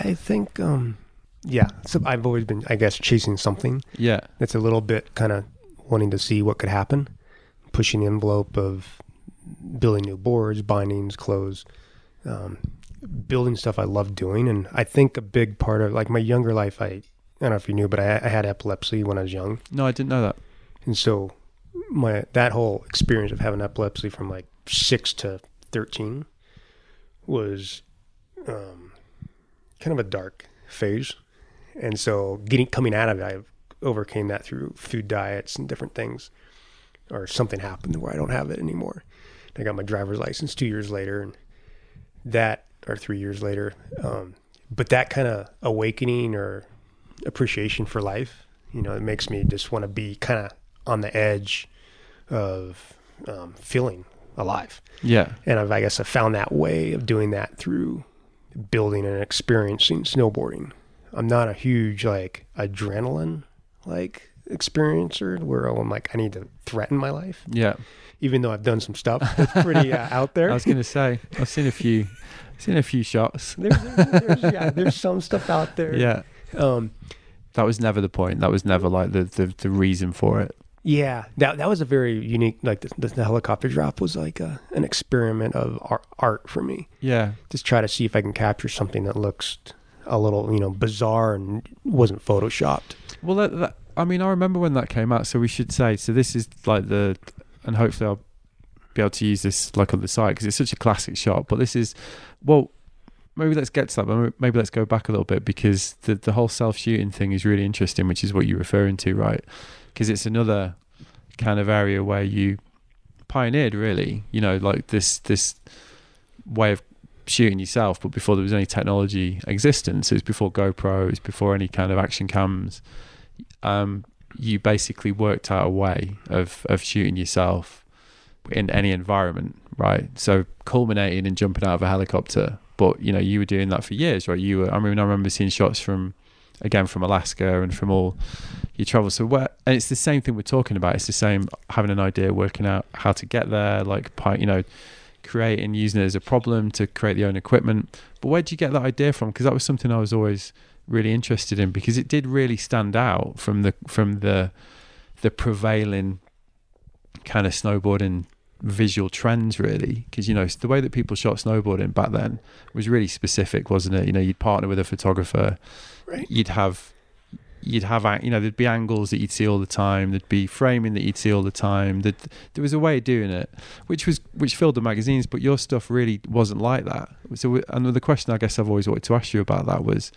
I think, um, yeah. So I've always been, I guess, chasing something yeah that's a little bit kind of wanting to see what could happen, pushing the envelope of building new boards, bindings, clothes, um, building stuff I love doing. And I think a big part of like my younger life, I, I don't know if you knew, but I, I had epilepsy when I was young. no i didn't know that And so my that whole experience of having epilepsy from like six to thirteen was um, kind of a dark phase. And so getting coming out of it, I overcame that through food diets and different things. Or something happened where I don't have it anymore. I got my driver's license two years later, and that or three years later. Um, but that kind of awakening or appreciation for life, you know, it makes me just want to be kind of on the edge of um, feeling alive. yeah And I've, I guess I found that way of doing that through building and experiencing snowboarding. I'm not a huge like adrenaline like experiencer where I'm like I need to threaten my life, yeah even though I've done some stuff that's pretty [LAUGHS] uh, out there. i was going to say i've seen a few seen a few shots there's, there's, yeah, there's some stuff out there. yeah Um, that was never the point that was never like the the, the reason for it yeah, that that was a very unique. Like the, the, the helicopter drop was like a, an experiment of art, art for me. yeah just try to see if I can capture something that looks a little, you know, bizarre and wasn't photoshopped. Well, that, that, I mean, I remember when that came out. So we should say, so this is like the, and hopefully I'll be able to use this like on the site because it's such a classic shot. But this is, well, maybe let's get to that. But maybe let's go back a little bit because the the whole self shooting thing is really interesting, which is what you're referring to, right? Because it's another kind of area where you pioneered, really. You know, like this this way of shooting yourself, but before there was any technology existence, it was before GoPro, it was before any kind of action cams. Um, you basically worked out a way of of shooting yourself in any environment, right? So culminating in jumping out of a helicopter, but you know you were doing that for years, right? You were. I mean, I remember seeing shots from again from Alaska and from all your travels. So where and it's the same thing we're talking about. It's the same having an idea, working out how to get there, like you know creating using it as a problem to create the own equipment but where did you get that idea from because that was something i was always really interested in because it did really stand out from the from the the prevailing kind of snowboarding visual trends really because you know the way that people shot snowboarding back then was really specific wasn't it you know you'd partner with a photographer Right. you'd have you'd have you know there'd be angles that you'd see all the time there'd be framing that you'd see all the time that there was a way of doing it which was which filled the magazines but your stuff really wasn't like that so another question i guess i've always wanted to ask you about that was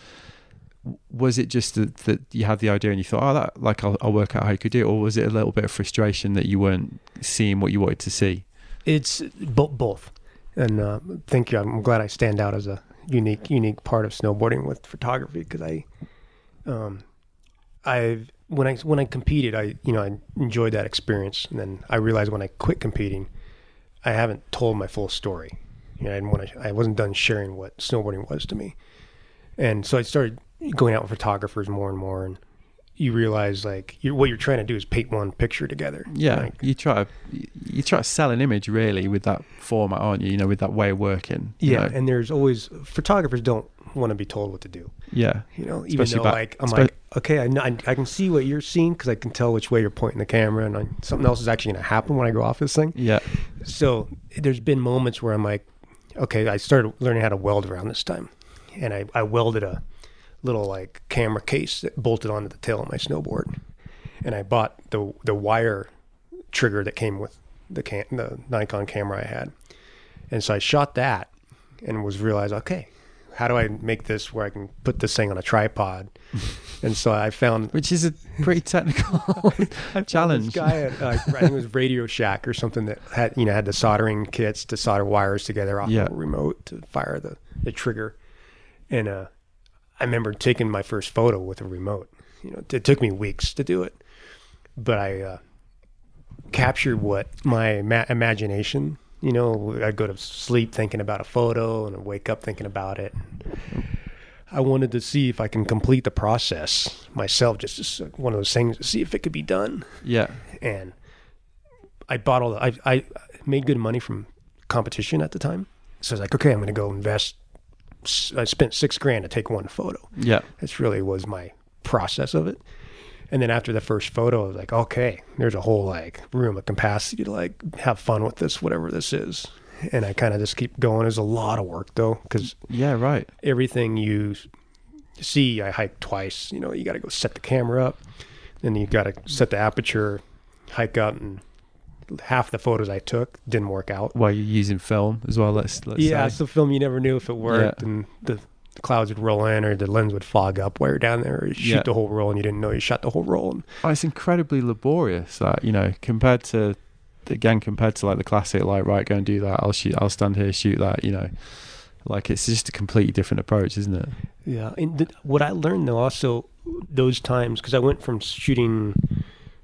was it just that, that you had the idea and you thought oh that like I'll, I'll work out how you could do it or was it a little bit of frustration that you weren't seeing what you wanted to see It's bo- both. And uh, thank you. I'm glad I stand out as a unique, unique part of snowboarding with photography because I, um, I when I when I competed, I you know I enjoyed that experience, and then I realized when I quit competing, I haven't told my full story. You know, I didn't want to. I wasn't done sharing what snowboarding was to me, and so I started going out with photographers more and more, and you realize like you what you're trying to do is paint one picture together. yeah Like, you try to you try to sell an image really with that format aren't you you know with that way of working yeah, know? and there's always photographers don't want to be told what to do. yeah. You know, even Especially though back- like I'm espe- like, okay, I, know, I I can see what you're seeing because I can tell which way you're pointing the camera, and I, something else is actually going to happen when I go off this thing. yeah. So there's been moments where I'm like, okay, I started learning how to weld around this time, and I, I welded a little like camera case that bolted onto the tail of my snowboard, and I bought the the wire trigger that came with the can the Nikon camera I had, and so I shot that and was realized okay, how do I make this where I can put this thing on a tripod? [LAUGHS] and so I found Which is a pretty technical [LAUGHS] [LAUGHS] challenge. this guy at uh, I think it was Radio Shack or something that had you know had the soldering kits to solder wires together off Yeah. a remote to fire the, the trigger. And uh, I remember taking my first photo with a remote. You know, it took me weeks to do it, but I uh, captured what my ma- imagination. You know, I'd go to sleep thinking about a photo and I'd wake up thinking about it. I wanted to see if I can complete the process myself, just as one of those things to see if it could be done Yeah. and I bought all the, I, I made good money from competition at the time. So I was like, okay, I'm going to go invest. I spent six grand to take one photo. Yeah. This really was my process of it. And then after the first photo, I was like, okay, there's a whole like room of capacity to like have fun with this, whatever this is. And I kind of just keep going. There's a lot of work though, because Yeah. Right. everything you see, I hike twice. You know, you got to go set the camera up, then you got to set the aperture, hike up, and half the photos I took didn't work out. While you're using film as well. Let's. let's yeah, say. it's a film you never knew if it worked, Yeah. and the clouds would roll in, or the lens would fog up while you're down there, or you shoot Yeah. the whole roll and you didn't know you shot the whole roll. And Oh, it's incredibly laborious. That you know, compared to again, compared to like the classic, like right, go and do that. I'll shoot. I'll stand here, shoot that. You know, like it's just a completely different approach, isn't it? Yeah, and th- what I learned though also those times because I went from shooting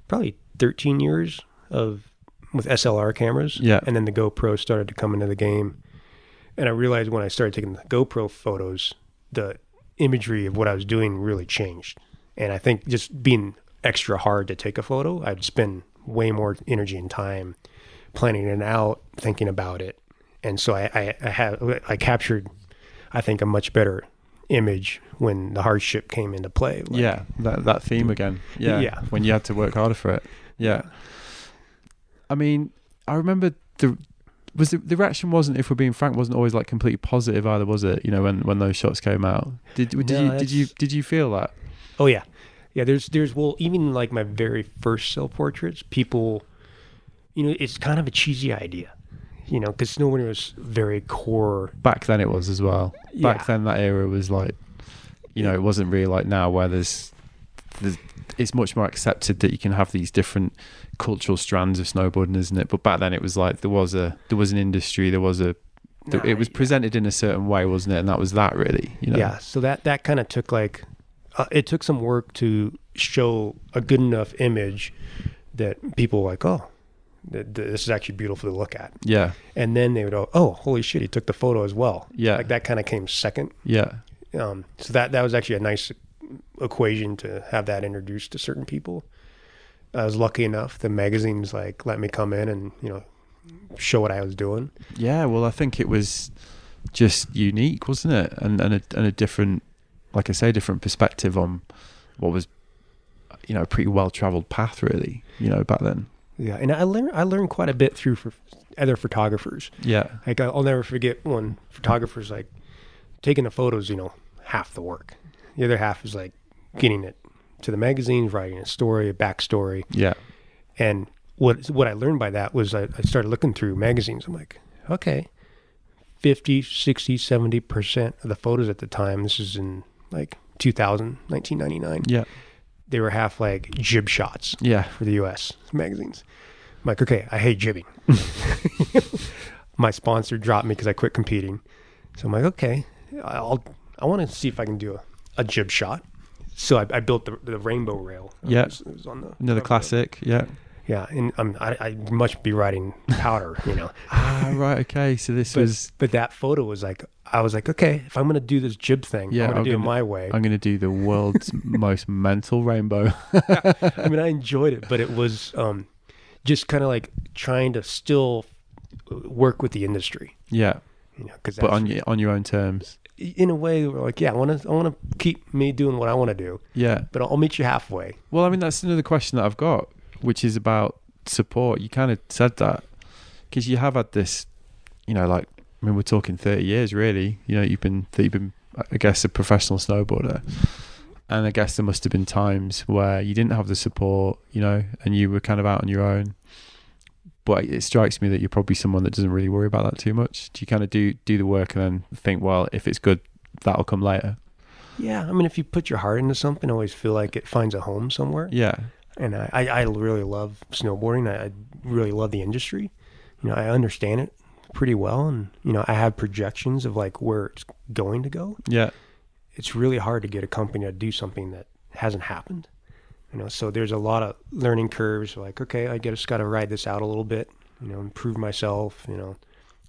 probably 13 years of with SLR cameras, Yeah. and then the GoPro started to come into the game, and I realized when I started taking the GoPro photos, the imagery of what I was doing really changed, and I think just being extra hard to take a photo, I'd spend way more energy and time planning it out, thinking about it, and so I I, I have I captured I think a much better image when the hardship came into play. Like, yeah, that that theme again. Yeah, Yeah. When you had to work harder for it. Yeah. I mean, I remember the was the, the reaction wasn't, if we're being frank, wasn't always like completely positive either, was it? You know, when when those shots came out, did did No, you did you did you feel that? Oh yeah, yeah. There's there's well even like my very first self portraits, people, you know, it's kind of a cheesy idea, you know, because no one was very core. Back then, it was as well. Back Yeah. then, that era was like, you know, it wasn't really like now where there's, there's it's much more accepted that you can have these different cultural strands of snowboarding, isn't it? But back then, it was like there was a there was an industry, there was a it was yeah. presented in a certain way, wasn't it? And that was that really, you know. Yeah, so that that kind of took like, uh, it took some work to show a good enough image that people were like, oh, th- th- this is actually beautiful to look at, Yeah. and then they would go, oh, holy shit, he took the photo as well. Yeah. like that kind of came second. Yeah. Um, so that that was actually a nice equation to have that introduced to certain people. I was lucky enough the magazines like let me come in and you know show what I was doing. Yeah. Well, I think it was just unique, wasn't it? And and a, and a different, like I say, different perspective on what was, you know, a pretty well travelled path, really. You know, back then. Yeah, and I learned I learned quite a bit through for other photographers. Yeah. Like I'll never forget when photographers like taking the photos. You know, half the work. The other half is like getting it to the magazines, writing a story, a backstory, Yeah. And what what I learned by that was I, I started looking through magazines. I'm like, okay, 50, 60, 70% of the photos at the time, this is in like 2000, 1999, Yeah. they were half like jib shots Yeah. for the US magazines. I'm like, okay, I hate jibbing. [LAUGHS] My sponsor dropped me because I quit competing. So I'm like, okay, I'll, I want to see if I can do a, a jib shot. So I, I built the, the rainbow rail. Yeah. It was, it was on the Another front of the- classic. Yeah. yeah, and um, I, I must be writing powder, you know. [LAUGHS] Ah, right. Okay. So this But, was. but that photo was like, I was like, okay, if I'm gonna do this jib thing, Yeah, I'm gonna I'm do gonna- it my way. I'm to do the world's [LAUGHS] most mental rainbow. [LAUGHS] I mean, I enjoyed it, but it was um, just kind of like trying to still work with the industry, yeah. you know, because But on your on your own terms. In a way, we're like, yeah, I want to, I want to keep me doing what I want to do, Yeah. but I'll meet you halfway. Well, I mean, that's another question that I've got, which is about support. You kind of said that because you have had this, you know, like I mean, we're talking thirty years, really. You know, you've been you've been, I guess, a professional snowboarder, and I guess there must have been times where you didn't have the support, you know, and you were kind of out on your own. But it strikes me that you're probably someone that doesn't really worry about that too much. Do you kind of do do the work and then think, well, if it's good, that'll come later? Yeah, I mean, if you put your heart into something, I always feel like it finds a home somewhere. Yeah, And I, I, I really love snowboarding. I, I really love the industry. You know, I understand it pretty well, and you know, I have projections of like where it's going to go. yeah, It's really hard to get a company to do something that hasn't happened. You know, so there's a lot of learning curves. Like, okay, I just got to ride this out a little bit. You know, improve myself. You know,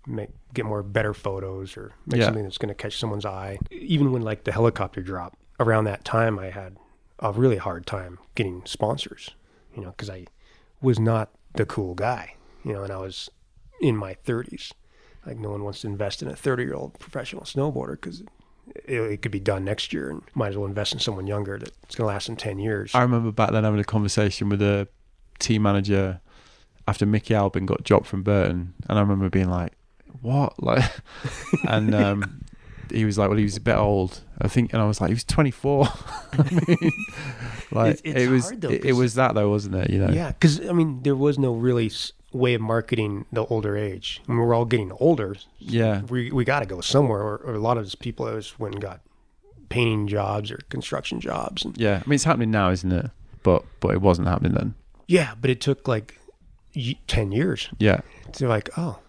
make get more better photos or make Yeah. something that's going to catch someone's eye. Even when like the helicopter drop around that time, I had a really hard time getting sponsors. You know, because I was not the cool guy. You know, and I was in my 30s. Like no one wants to invest in a 30 year old professional snowboarder because it, it could be done next year and might as well invest in someone younger that's going to last them 10 years. I remember back then having a conversation with a team manager after Mickey Albin got dropped from Burton, and I remember being like, "What?" [LAUGHS] Like, and um, he was like, "Well, he was a bit old, I think," and I was like, "He was 24." [LAUGHS] I mean, [LAUGHS] like It's- it's it was, hard, though, it, it 'cause- was that though, wasn't it? You know? Yeah, because I mean, there was no really s- way of marketing the older age. I mean, we're all getting older. yeah, We we got to go somewhere, or, or a lot of these people just went and got painting jobs or construction jobs. And yeah. I mean, it's happening now, isn't it? But but it wasn't happening then. yeah, but it took like y- ten years Yeah, to like, oh,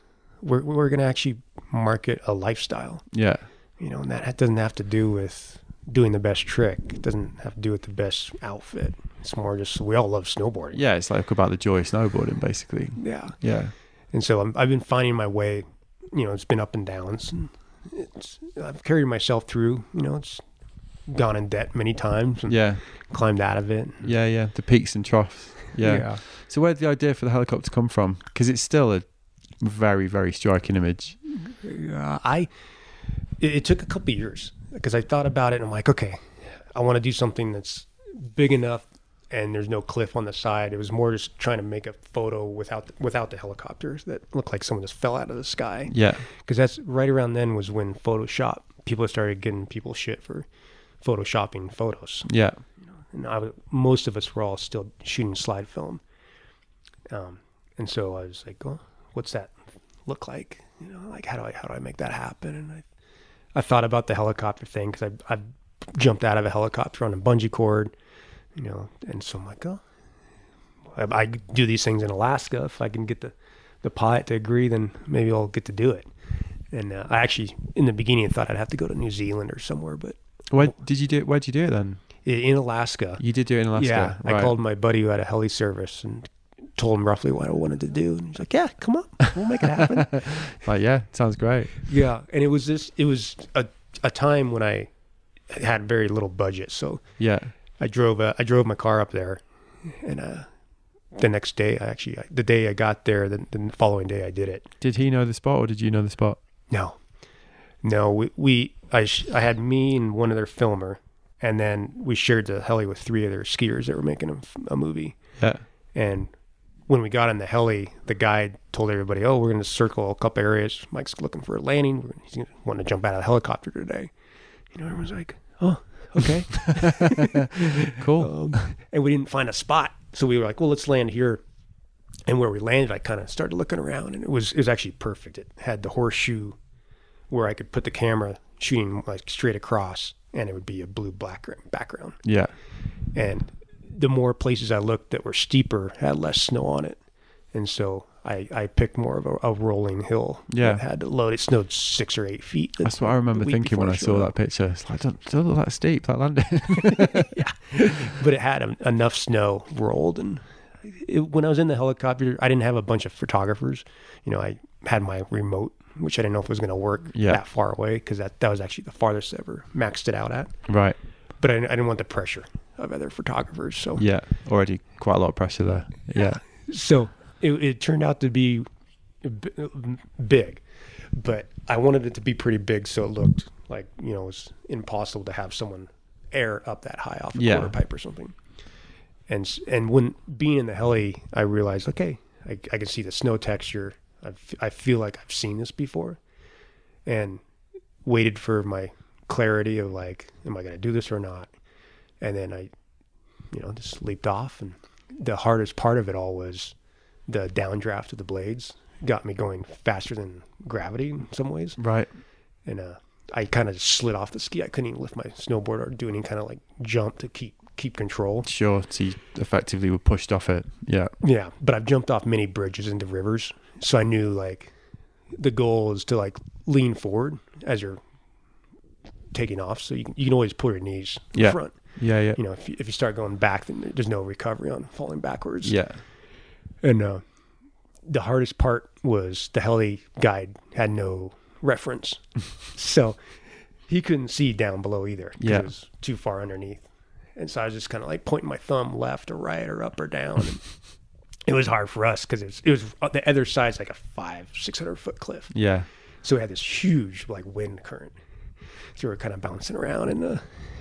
we're we're going to actually market a lifestyle. yeah, You know, and that doesn't have to do with doing the best trick. It doesn't have to do with the best outfit. It's more just we all love snowboarding. yeah. It's like about the joy of snowboarding, basically. Yeah. Yeah, And so I'm, I've been finding my way. You know, it's been up and downs, and it's I've carried myself through. You know, it's gone in debt many times and yeah, climbed out of it. yeah, yeah. The peaks and troughs. Yeah. So where did the idea for the helicopter come from? Because it's still a very very striking image. Yeah, I it, it took a couple of years because I thought about it and I'm like, okay, I want to do something that's big enough and there's no cliff on the side. It was more just trying to make a photo without the, without the helicopters that looked like someone just fell out of the sky. Yeah, Because that's right around then was when Photoshop people started getting people shit for photoshopping photos, yeah, and I was, most of us were all still shooting slide film. Um, and so I was like, well, what's that look like? You know, like how do I how do I make that happen? And I I thought about the helicopter thing because I I jumped out of a helicopter on a bungee cord, you know, and so I'm like, oh, I, I do these things in Alaska. If I can get the the pilot to agree, then maybe I'll get to do it. And uh, I actually, in the beginning, thought I'd have to go to New Zealand or somewhere, but Where did you do it? Where'd you do it then? in Alaska, You did do it in Alaska. yeah, I called my buddy who had a heli service and told him roughly what I wanted to do, and he's like, "Yeah, come on, we'll make it happen." [LAUGHS] Like, yeah, sounds great. yeah, and it was this. It was a a time when I had very little budget, so Yeah, I drove uh, I drove my car up there, and uh, the next day, I actually the day I got there, the, the following day I did it. did he know the spot or did you know the spot? No, no, we, we I sh- I had me and one other filmer, and then we shared the heli with three other skiers that were making a, a movie. Yeah, And when we got in the heli, the guide told everybody, "Oh, we're going to circle a couple areas. Mike's looking for a landing. He's want to jump out of the helicopter today." You know, everyone's like, "Oh, okay." [LAUGHS] cool. um, and we didn't find a spot, so we were like, "Well, let's land here." And where we landed, I kind of started looking around, and it was it was actually perfect. It had the horseshoe where I could put the camera shooting like straight across, and it would be a blue black background. Yeah, And the more places I looked that were steeper had less snow on it, and so I, I picked more of a, a rolling hill. Yeah. that had to load. It snowed six or eight feet. the- that's what I remember thinking when I saw that picture. It's like, don't, don't look that steep, that landing. [LAUGHS] [LAUGHS] yeah, but it had en- enough snow rolled and it, when i was in the helicopter i didn't have a bunch of photographers you know i had my remote which i didn't know if it was going to work Yeah. that far away because that, that was actually the farthest I ever maxed it out at right. But I, I didn't want the pressure of other photographers so. Yeah, already quite a lot of pressure there. Yeah, so it, it turned out to be b- big but i wanted it to be pretty big so it looked like you know it was impossible to have someone air up that high off a Yeah. quarter pipe or something. And and when being in the heli i realized okay i, I can see the snow texture. I feel like i've seen this before. And waited for my clarity of like am i going to do this or not and then i you know just leaped off and the hardest part of it all was the downdraft of the blades got me going faster than gravity in some ways. Right. And uh, I kind of slid off the ski. I couldn't even lift my snowboard or do any kind of like jump to keep keep control. Sure. So you effectively were pushed off it. Yeah. Yeah, but I've jumped off many bridges into rivers, so I knew like the goal is to like lean forward as you're taking off, so you can you can always pull your knees Yeah. front. Yeah. Yeah. You know, if you, if you start going back, then there's no recovery on falling backwards. Yeah. And uh, the hardest part was the heli guide had no reference, [LAUGHS] so he couldn't see down below either. Yeah. it was too far underneath. And so I was just kind of like pointing my thumb left or right or up or down. [LAUGHS] It was hard for us because it was, it was the other side's like a five, six hundred foot cliff. Yeah. So we had this huge like wind current. So we were kind of bouncing around and the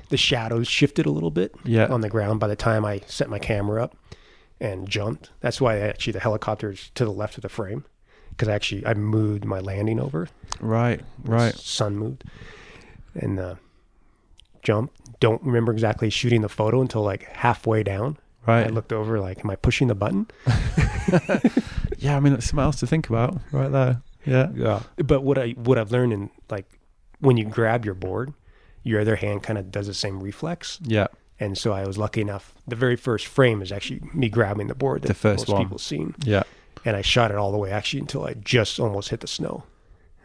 the shadows shifted a little bit Yeah. on the ground by the time I set my camera up and jumped. That's why actually the helicopter's to the left of the frame because actually I moved my landing over. Right. Right. Sun moved and uh, jumped. Don't remember exactly shooting the photo until like halfway down. Right. I looked over like, am I pushing the button? [LAUGHS] Yeah. I mean, that's something else to think about right there. Yeah. Yeah. But what I what I've learned in like when you grab your board, your other hand kind of does the same reflex. Yeah. And so I was lucky enough. The very first frame is actually me grabbing the board that The first most one. people seen, Yeah. and I shot it all the way actually until I just almost hit the snow,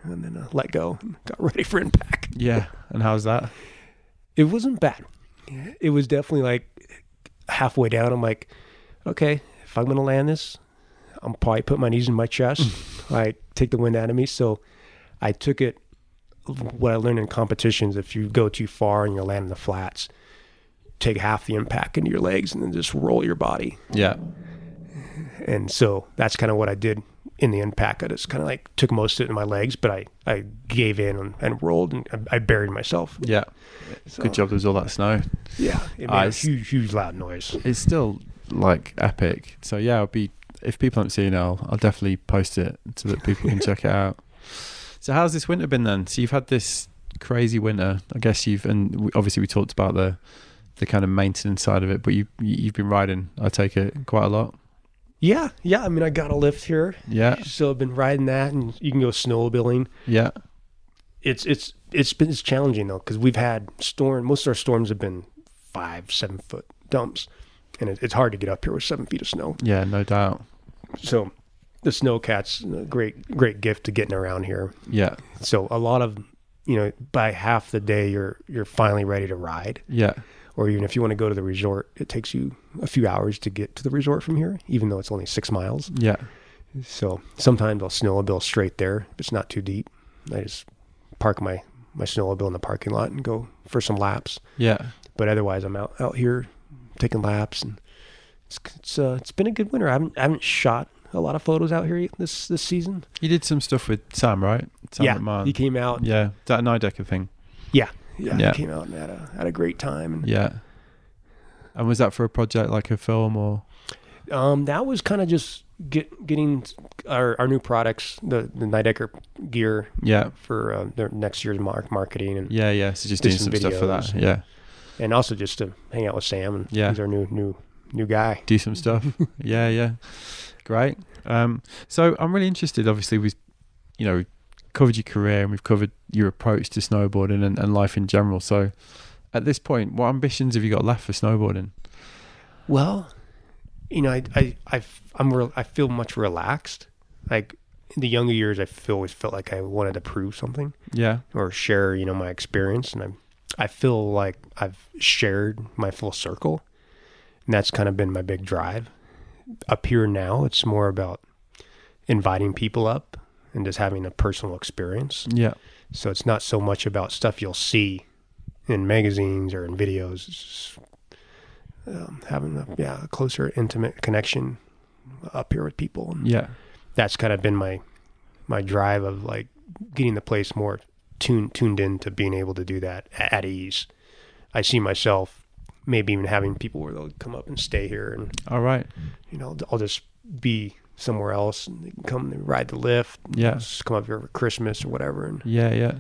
and then uh, let go, and got ready for impact. Yeah. And how's that? It wasn't bad. It was definitely like halfway down. I'm like, okay, if I'm gonna land this, I'm probably put my knees in my chest. [LAUGHS] I take the wind out of me. So I took it. What I learned in competitions, if you go too far and you land in the flats, take half the impact into your legs and then just roll your body. Yeah. And so that's kind of what I did in the impact. I just kind of like took most of it in my legs, but I, I gave in and, and rolled and I, I buried myself. Yeah. So, Good job. There was all that snow. Yeah, it made Ah, a huge, huge loud noise. It's still like epic. So yeah, I'll be if people haven't seen it, I'll, I'll definitely post it so that people can check it out. So how's this winter been then? So you've had this crazy winter. I guess you've and we, obviously we talked about the the kind of maintenance side of it, but you you- you've been riding. I take it quite a lot. Yeah, yeah. I mean, I got a lift here, Yeah. so I've been riding that, and you can go snowmobiling. Yeah. It's it's it's been it's challenging though because we've had storm. Most of our storms have been five, seven foot dumps, and it, it's hard to get up here with seven feet of snow. Yeah. No doubt. So the snowcat's a great great gift to getting around here. Yeah. So a lot of you know by half the day you're you're finally ready to ride, Yeah. or even if you want to go to the resort, it takes you a few hours to get to the resort from here, even though it's only six miles. Yeah. So sometimes I'll snowmobile straight there if it's not too deep. I just park my my snowmobile in the parking lot and go for some laps. Yeah. But otherwise, I'm out out here taking laps, and it's it's, uh, it's been a good winter. I haven't I haven't shot a lot of photos out here this this season. You did some stuff with Sam, right? Sam yeah, McMahon. he came out. Yeah. That Nidecker thing. Yeah, yeah, Yeah. he came out and had a had a great time. And, Yeah. And was that for a project like a film or? Um, that was kind of just get getting our, our new products, the the Nidecker gear Yeah. for uh, their next year's mark marketing and Yeah. Yeah. So just doing some stuff for that. videos. Yeah. and also just to hang out with Sam and Yeah. he's our new new new guy. do some stuff. [LAUGHS] yeah, yeah, great. Um, so I'm really interested. Obviously, we've you know covered your career and we've covered your approach to snowboarding and, and life in general. So at this point, what ambitions have you got left for snowboarding? Well, you know, I I I I'm real, I feel much relaxed. Like in the younger years, I feel always felt like I wanted to prove something Yeah, or share, you know, my experience, and I I feel like I've shared my full circle, and that's kind of been my big drive. Up here now, it's more about inviting people up and just having a personal experience. yeah, So it's not so much about stuff you'll see in magazines or in videos. It's just, um, having a yeah a closer, intimate connection up here with people. And yeah, that's kind of been my my drive of like getting the place more tuned tuned in to being able to do that at ease. I see myself maybe even having people where they'll come up and stay here, and all right, you know I'll just be somewhere else and they can come and ride the lift. yeah, Just come up here for Christmas or whatever, and yeah, yeah,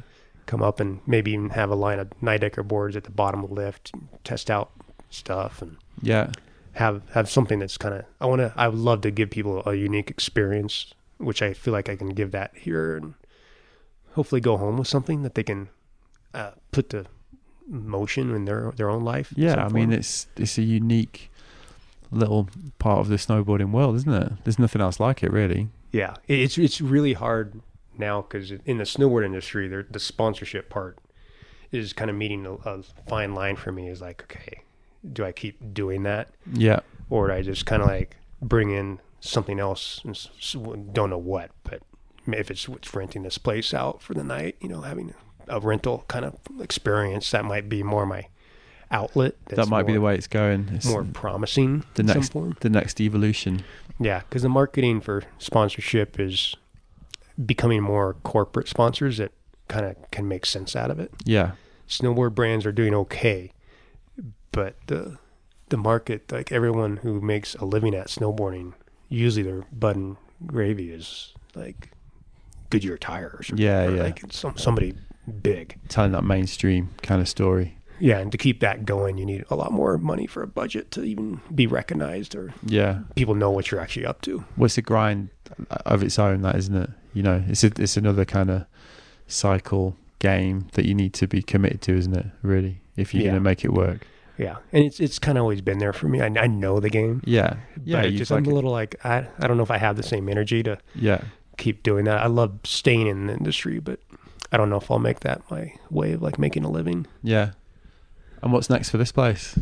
come up and maybe even have a line of Nidecker boards at the bottom of the lift, and test out stuff, and yeah, have have something that's kind of I want to I would love to give people a unique experience, which I feel like I can give that here and hopefully go home with something that they can uh, put to motion in their their own life. Yeah, I mean it's it's a unique little part of the snowboarding world, isn't it? There's nothing else like it, really. yeah, it's it's really hard now because in the snowboard industry, the sponsorship part is kind of meeting a, a fine line for me. Is like, okay, do I keep doing that? Yeah, or do I just kind of like bring in something else? And don't know what, but if it's, it's renting this place out for the night, you know, having a rental kind of experience, that might be more my outlet. that might be the way it's going. It's more promising the next form. the next evolution. Yeah, because the marketing for sponsorship is becoming more corporate sponsors that kind of can make sense out of it. Yeah, snowboard brands are doing okay, but the the market, like everyone who makes a living at snowboarding, usually their butt and gravy is like Goodyear tires. Or, Yeah, or yeah. Like some somebody big. telling that mainstream kind of story. Yeah, and to keep that going, you need a lot more money for a budget to even be recognized or Yeah, people know what you're actually up to. well, it's a grind of its own, that isn't it? You know, it's a, it's another kind of cycle game that you need to be committed to, isn't it? Really, if you're Yeah. going to make it work. Yeah, and it's it's kind of always been there for me. I, I know the game. Yeah, yeah, but just like I'm a little like I I don't know if I have the same energy to yeah, keep doing that. I love staying in the industry, but I don't know if I'll make that my way of like making a living. yeah. And what's next for this place?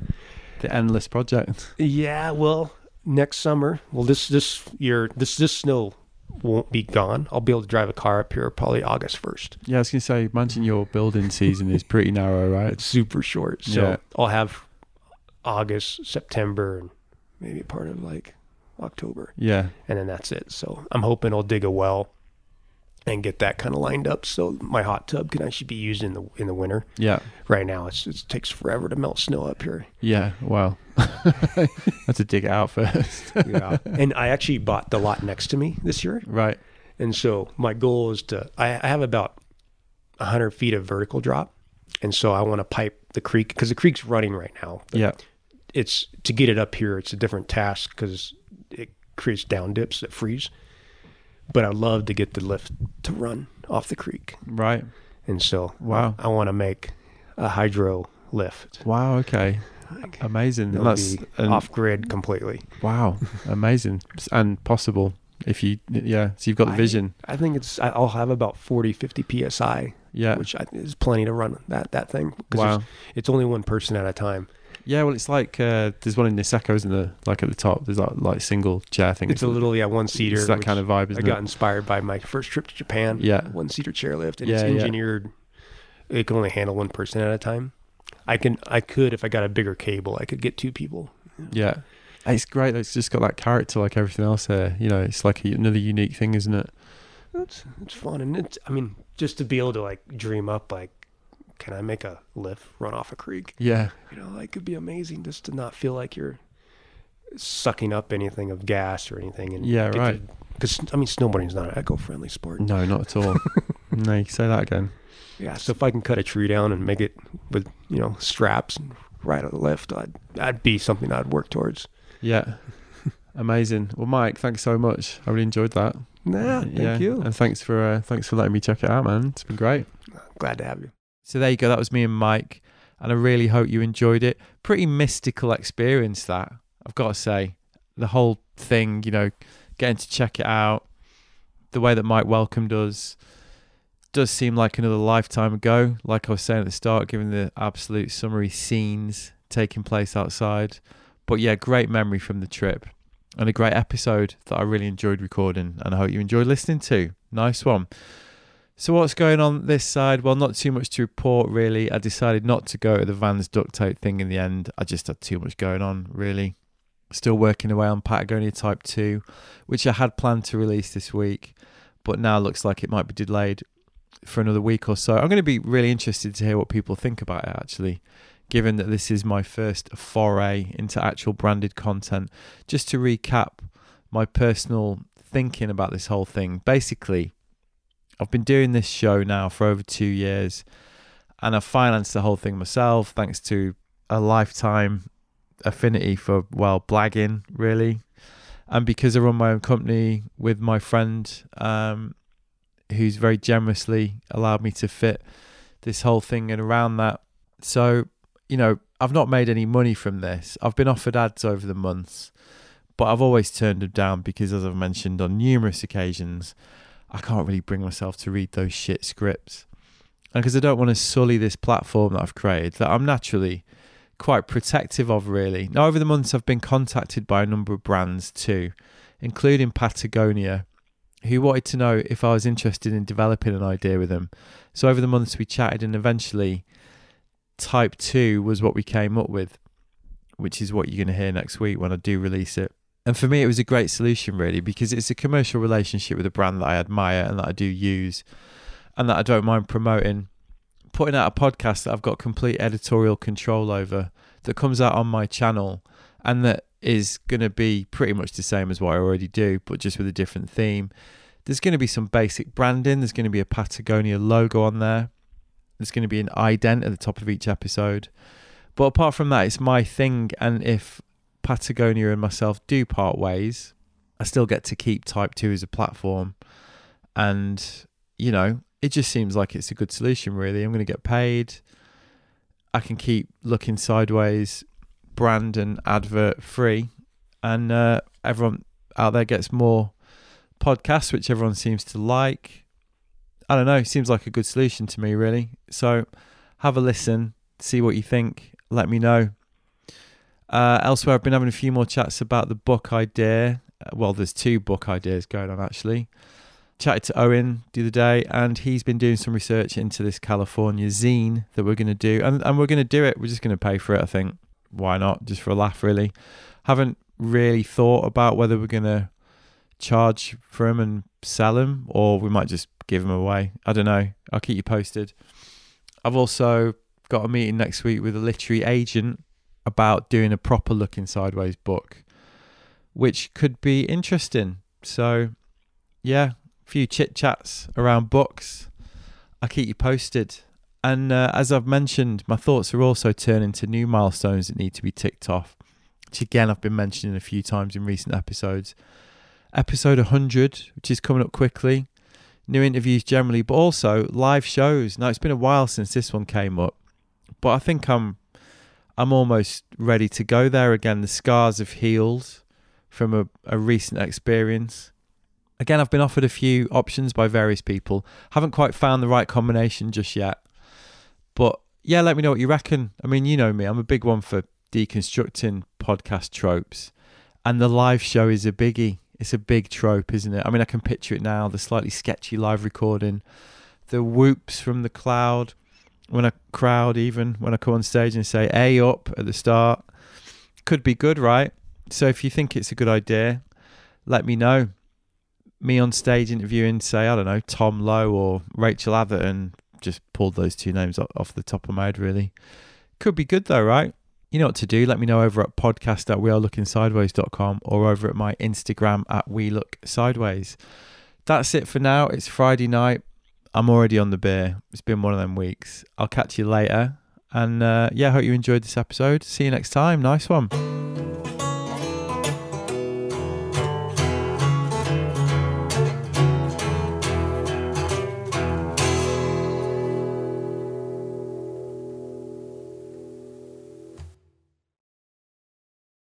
The endless project. Yeah, well, next summer, well this this year, this this snow won't be gone. I'll be able to drive a car up here probably August first. Yeah, I was going to say, imagine your building season is pretty narrow, right? It's super short, so Yeah. I'll have August, September, and maybe part of like October, Yeah, and then that's it. So I'm hoping I'll dig a well and get that kind of lined up so my hot tub can actually be used in the in the winter. yeah, Right now, it's, it takes forever to melt snow up here. yeah. Well, I had to dig it out first. [LAUGHS] Yeah. and I actually bought the lot next to me this year. right. And so my goal is to, I, I have about 100 feet of vertical drop. And so I want to pipe the creek because the creek's running right now. Yeah. It's to get it up here, it's a different task because it creates down dips that freeze. But I'd love to get the lift to run off the creek. Right. And so Wow. I want to make a hydro lift. Wow. Okay. Amazing. That's off grid completely. wow. Amazing and possible if you yeah. So you've got the I- vision. I think it's, I- I'll have about 40, 50 PSI Yeah. which I, is plenty to run that that thing. Wow. it's only one person at a time. Yeah. Well, it's like uh, there's one in Niseko, isn't there? Like at the top, there's like like single chair thing. It's a little yeah one seater. It's that kind of vibe, I got it? inspired by my first trip to Japan. Yeah. one seater chairlift, and Yeah, it's yeah. engineered. It can only handle one person at a time. I can I could if I got a bigger cable, I could get two people. Yeah. It's great. It's just got that character like everything else There, You know, it's like a, another unique thing, isn't it? It's it's fun, and it's I mean just to be able to like dream up like, can I make a lift run off a creek? Yeah. You know, like it'd be amazing just to not feel like you're sucking up anything of gas or anything. And Yeah, right. Because I mean, snowboarding is not an eco-friendly sport. No, not at all. [LAUGHS] no, you say that again. Yeah, so if I can cut a tree down and make it with you know straps and ride on the lift, I'd that'd be something I'd work towards. Yeah. [LAUGHS] Amazing. Well, Mike, thanks so much. I really enjoyed that. Nah, thank yeah. you. And thanks for uh, thanks for letting me check it out, man. It's been great. Glad to have you. So there you go. That was me and Mike, and I really hope you enjoyed it. Pretty mystical experience that I've got to say. The whole thing, you know, getting to check it out, the way that Mike welcomed us, does seem like another lifetime ago. Like I was saying at the start, given the absolute summery scenes taking place outside. But yeah, great memory from the trip and a great episode that I really enjoyed recording, and I hope you enjoyed listening to. Nice one. So what's going on this side? Well, not too much to report really. I decided not to go to the Vans duct tape thing in the end. I just had too much going on really. Still working away on Patagonia Type 2, which I had planned to release this week, but now looks like it might be delayed for another week or so. I'm going to be really interested to hear what people think about it actually, given that this is my first foray into actual branded content. Just to recap my personal thinking about this whole thing. Basically, I've been doing this show now for over two years, and I've financed the whole thing myself thanks to a lifetime affinity for well blagging really, and because I run my own company with my friend, um, who's very generously allowed me to fit this whole thing and around that. So you know, I've not made any money from this. I've been offered ads over the months, but I've always turned them down because, as I've mentioned on numerous occasions, I can't really bring myself to read those shit scripts. And because I don't want to sully this platform that I've created, that I'm naturally quite protective of, really. Now, over the months, I've been contacted by a number of brands too, including Patagonia, who wanted to know if I was interested in developing an idea with them. So, over the months, we chatted, and eventually, Type 2 was what we came up with, which is what you're going to hear next week when I do release it. And for me, it was a great solution, really, because it's a commercial relationship with a brand that I admire and that I do use and that I don't mind promoting. Putting out a podcast that I've got complete editorial control over that comes out on my channel and that is going to be pretty much the same as what I already do, but just with a different theme. There's going to be some basic branding, there's going to be a Patagonia logo on there, there's going to be an ident at the top of each episode. But apart from that, it's my thing. And if Patagonia and myself do part ways, I still get to keep Type 2 as a platform. And, you know, it just seems like it's a good solution, really. I'm going to get paid. I can keep looking sideways, brand and advert free. And uh, everyone out there gets more podcasts, which everyone seems to like. I don't know. Seems like a good solution to me, really. So have a listen, see what you think. Let me know. Uh, elsewhere, I've been having a few more chats about the book idea. Uh, well, there's two book ideas going on actually. Chatted to Owen the other day, and he's been doing some research into this California zine that we're going to do, and and we're going to do it. We're just going to pay for it. I think. Why not? Just for a laugh, really. Haven't really thought about whether we're going to charge for them and sell them, or we might just give them away. I don't know. I'll keep you posted. I've also got a meeting next week with a literary agent about doing a proper looking sideways book, which could be interesting. So, yeah, a few chit chats around books. I'll keep you posted. And uh, as I've mentioned, my thoughts are also turning to new milestones that need to be ticked off, which again I've been mentioning a few times in recent episodes. Episode 100, which is coming up quickly, new interviews generally, but also live shows. Now, it's been a while since this one came up, but I think I'm I'm almost ready to go there again. The scars have healed from a, a recent experience. Again, I've been offered a few options by various people. Haven't quite found the right combination just yet. But yeah, let me know what you reckon. I mean, you know me, I'm a big one for deconstructing podcast tropes. And the live show is a biggie. It's a big trope, isn't it? I mean, I can picture it now the slightly sketchy live recording, the whoops from the cloud, when a crowd even when I come on stage and say A up at the start could be good, right? So if you think it's a good idea, let me know. Me on stage interviewing, say, I don't know, Tom Lowe or Rachel Atherton, just pulled those two names off the top of my head, really. Could be good though, right? You know what to do. Let me know over at podcast at wearelookingsideways.com or over at my Instagram at we look sideways. That's it for now. It's Friday night. I'm already on the beer. It's been one of them weeks. I'll catch you later. And uh, yeah, I hope you enjoyed this episode. See you next time. Nice one.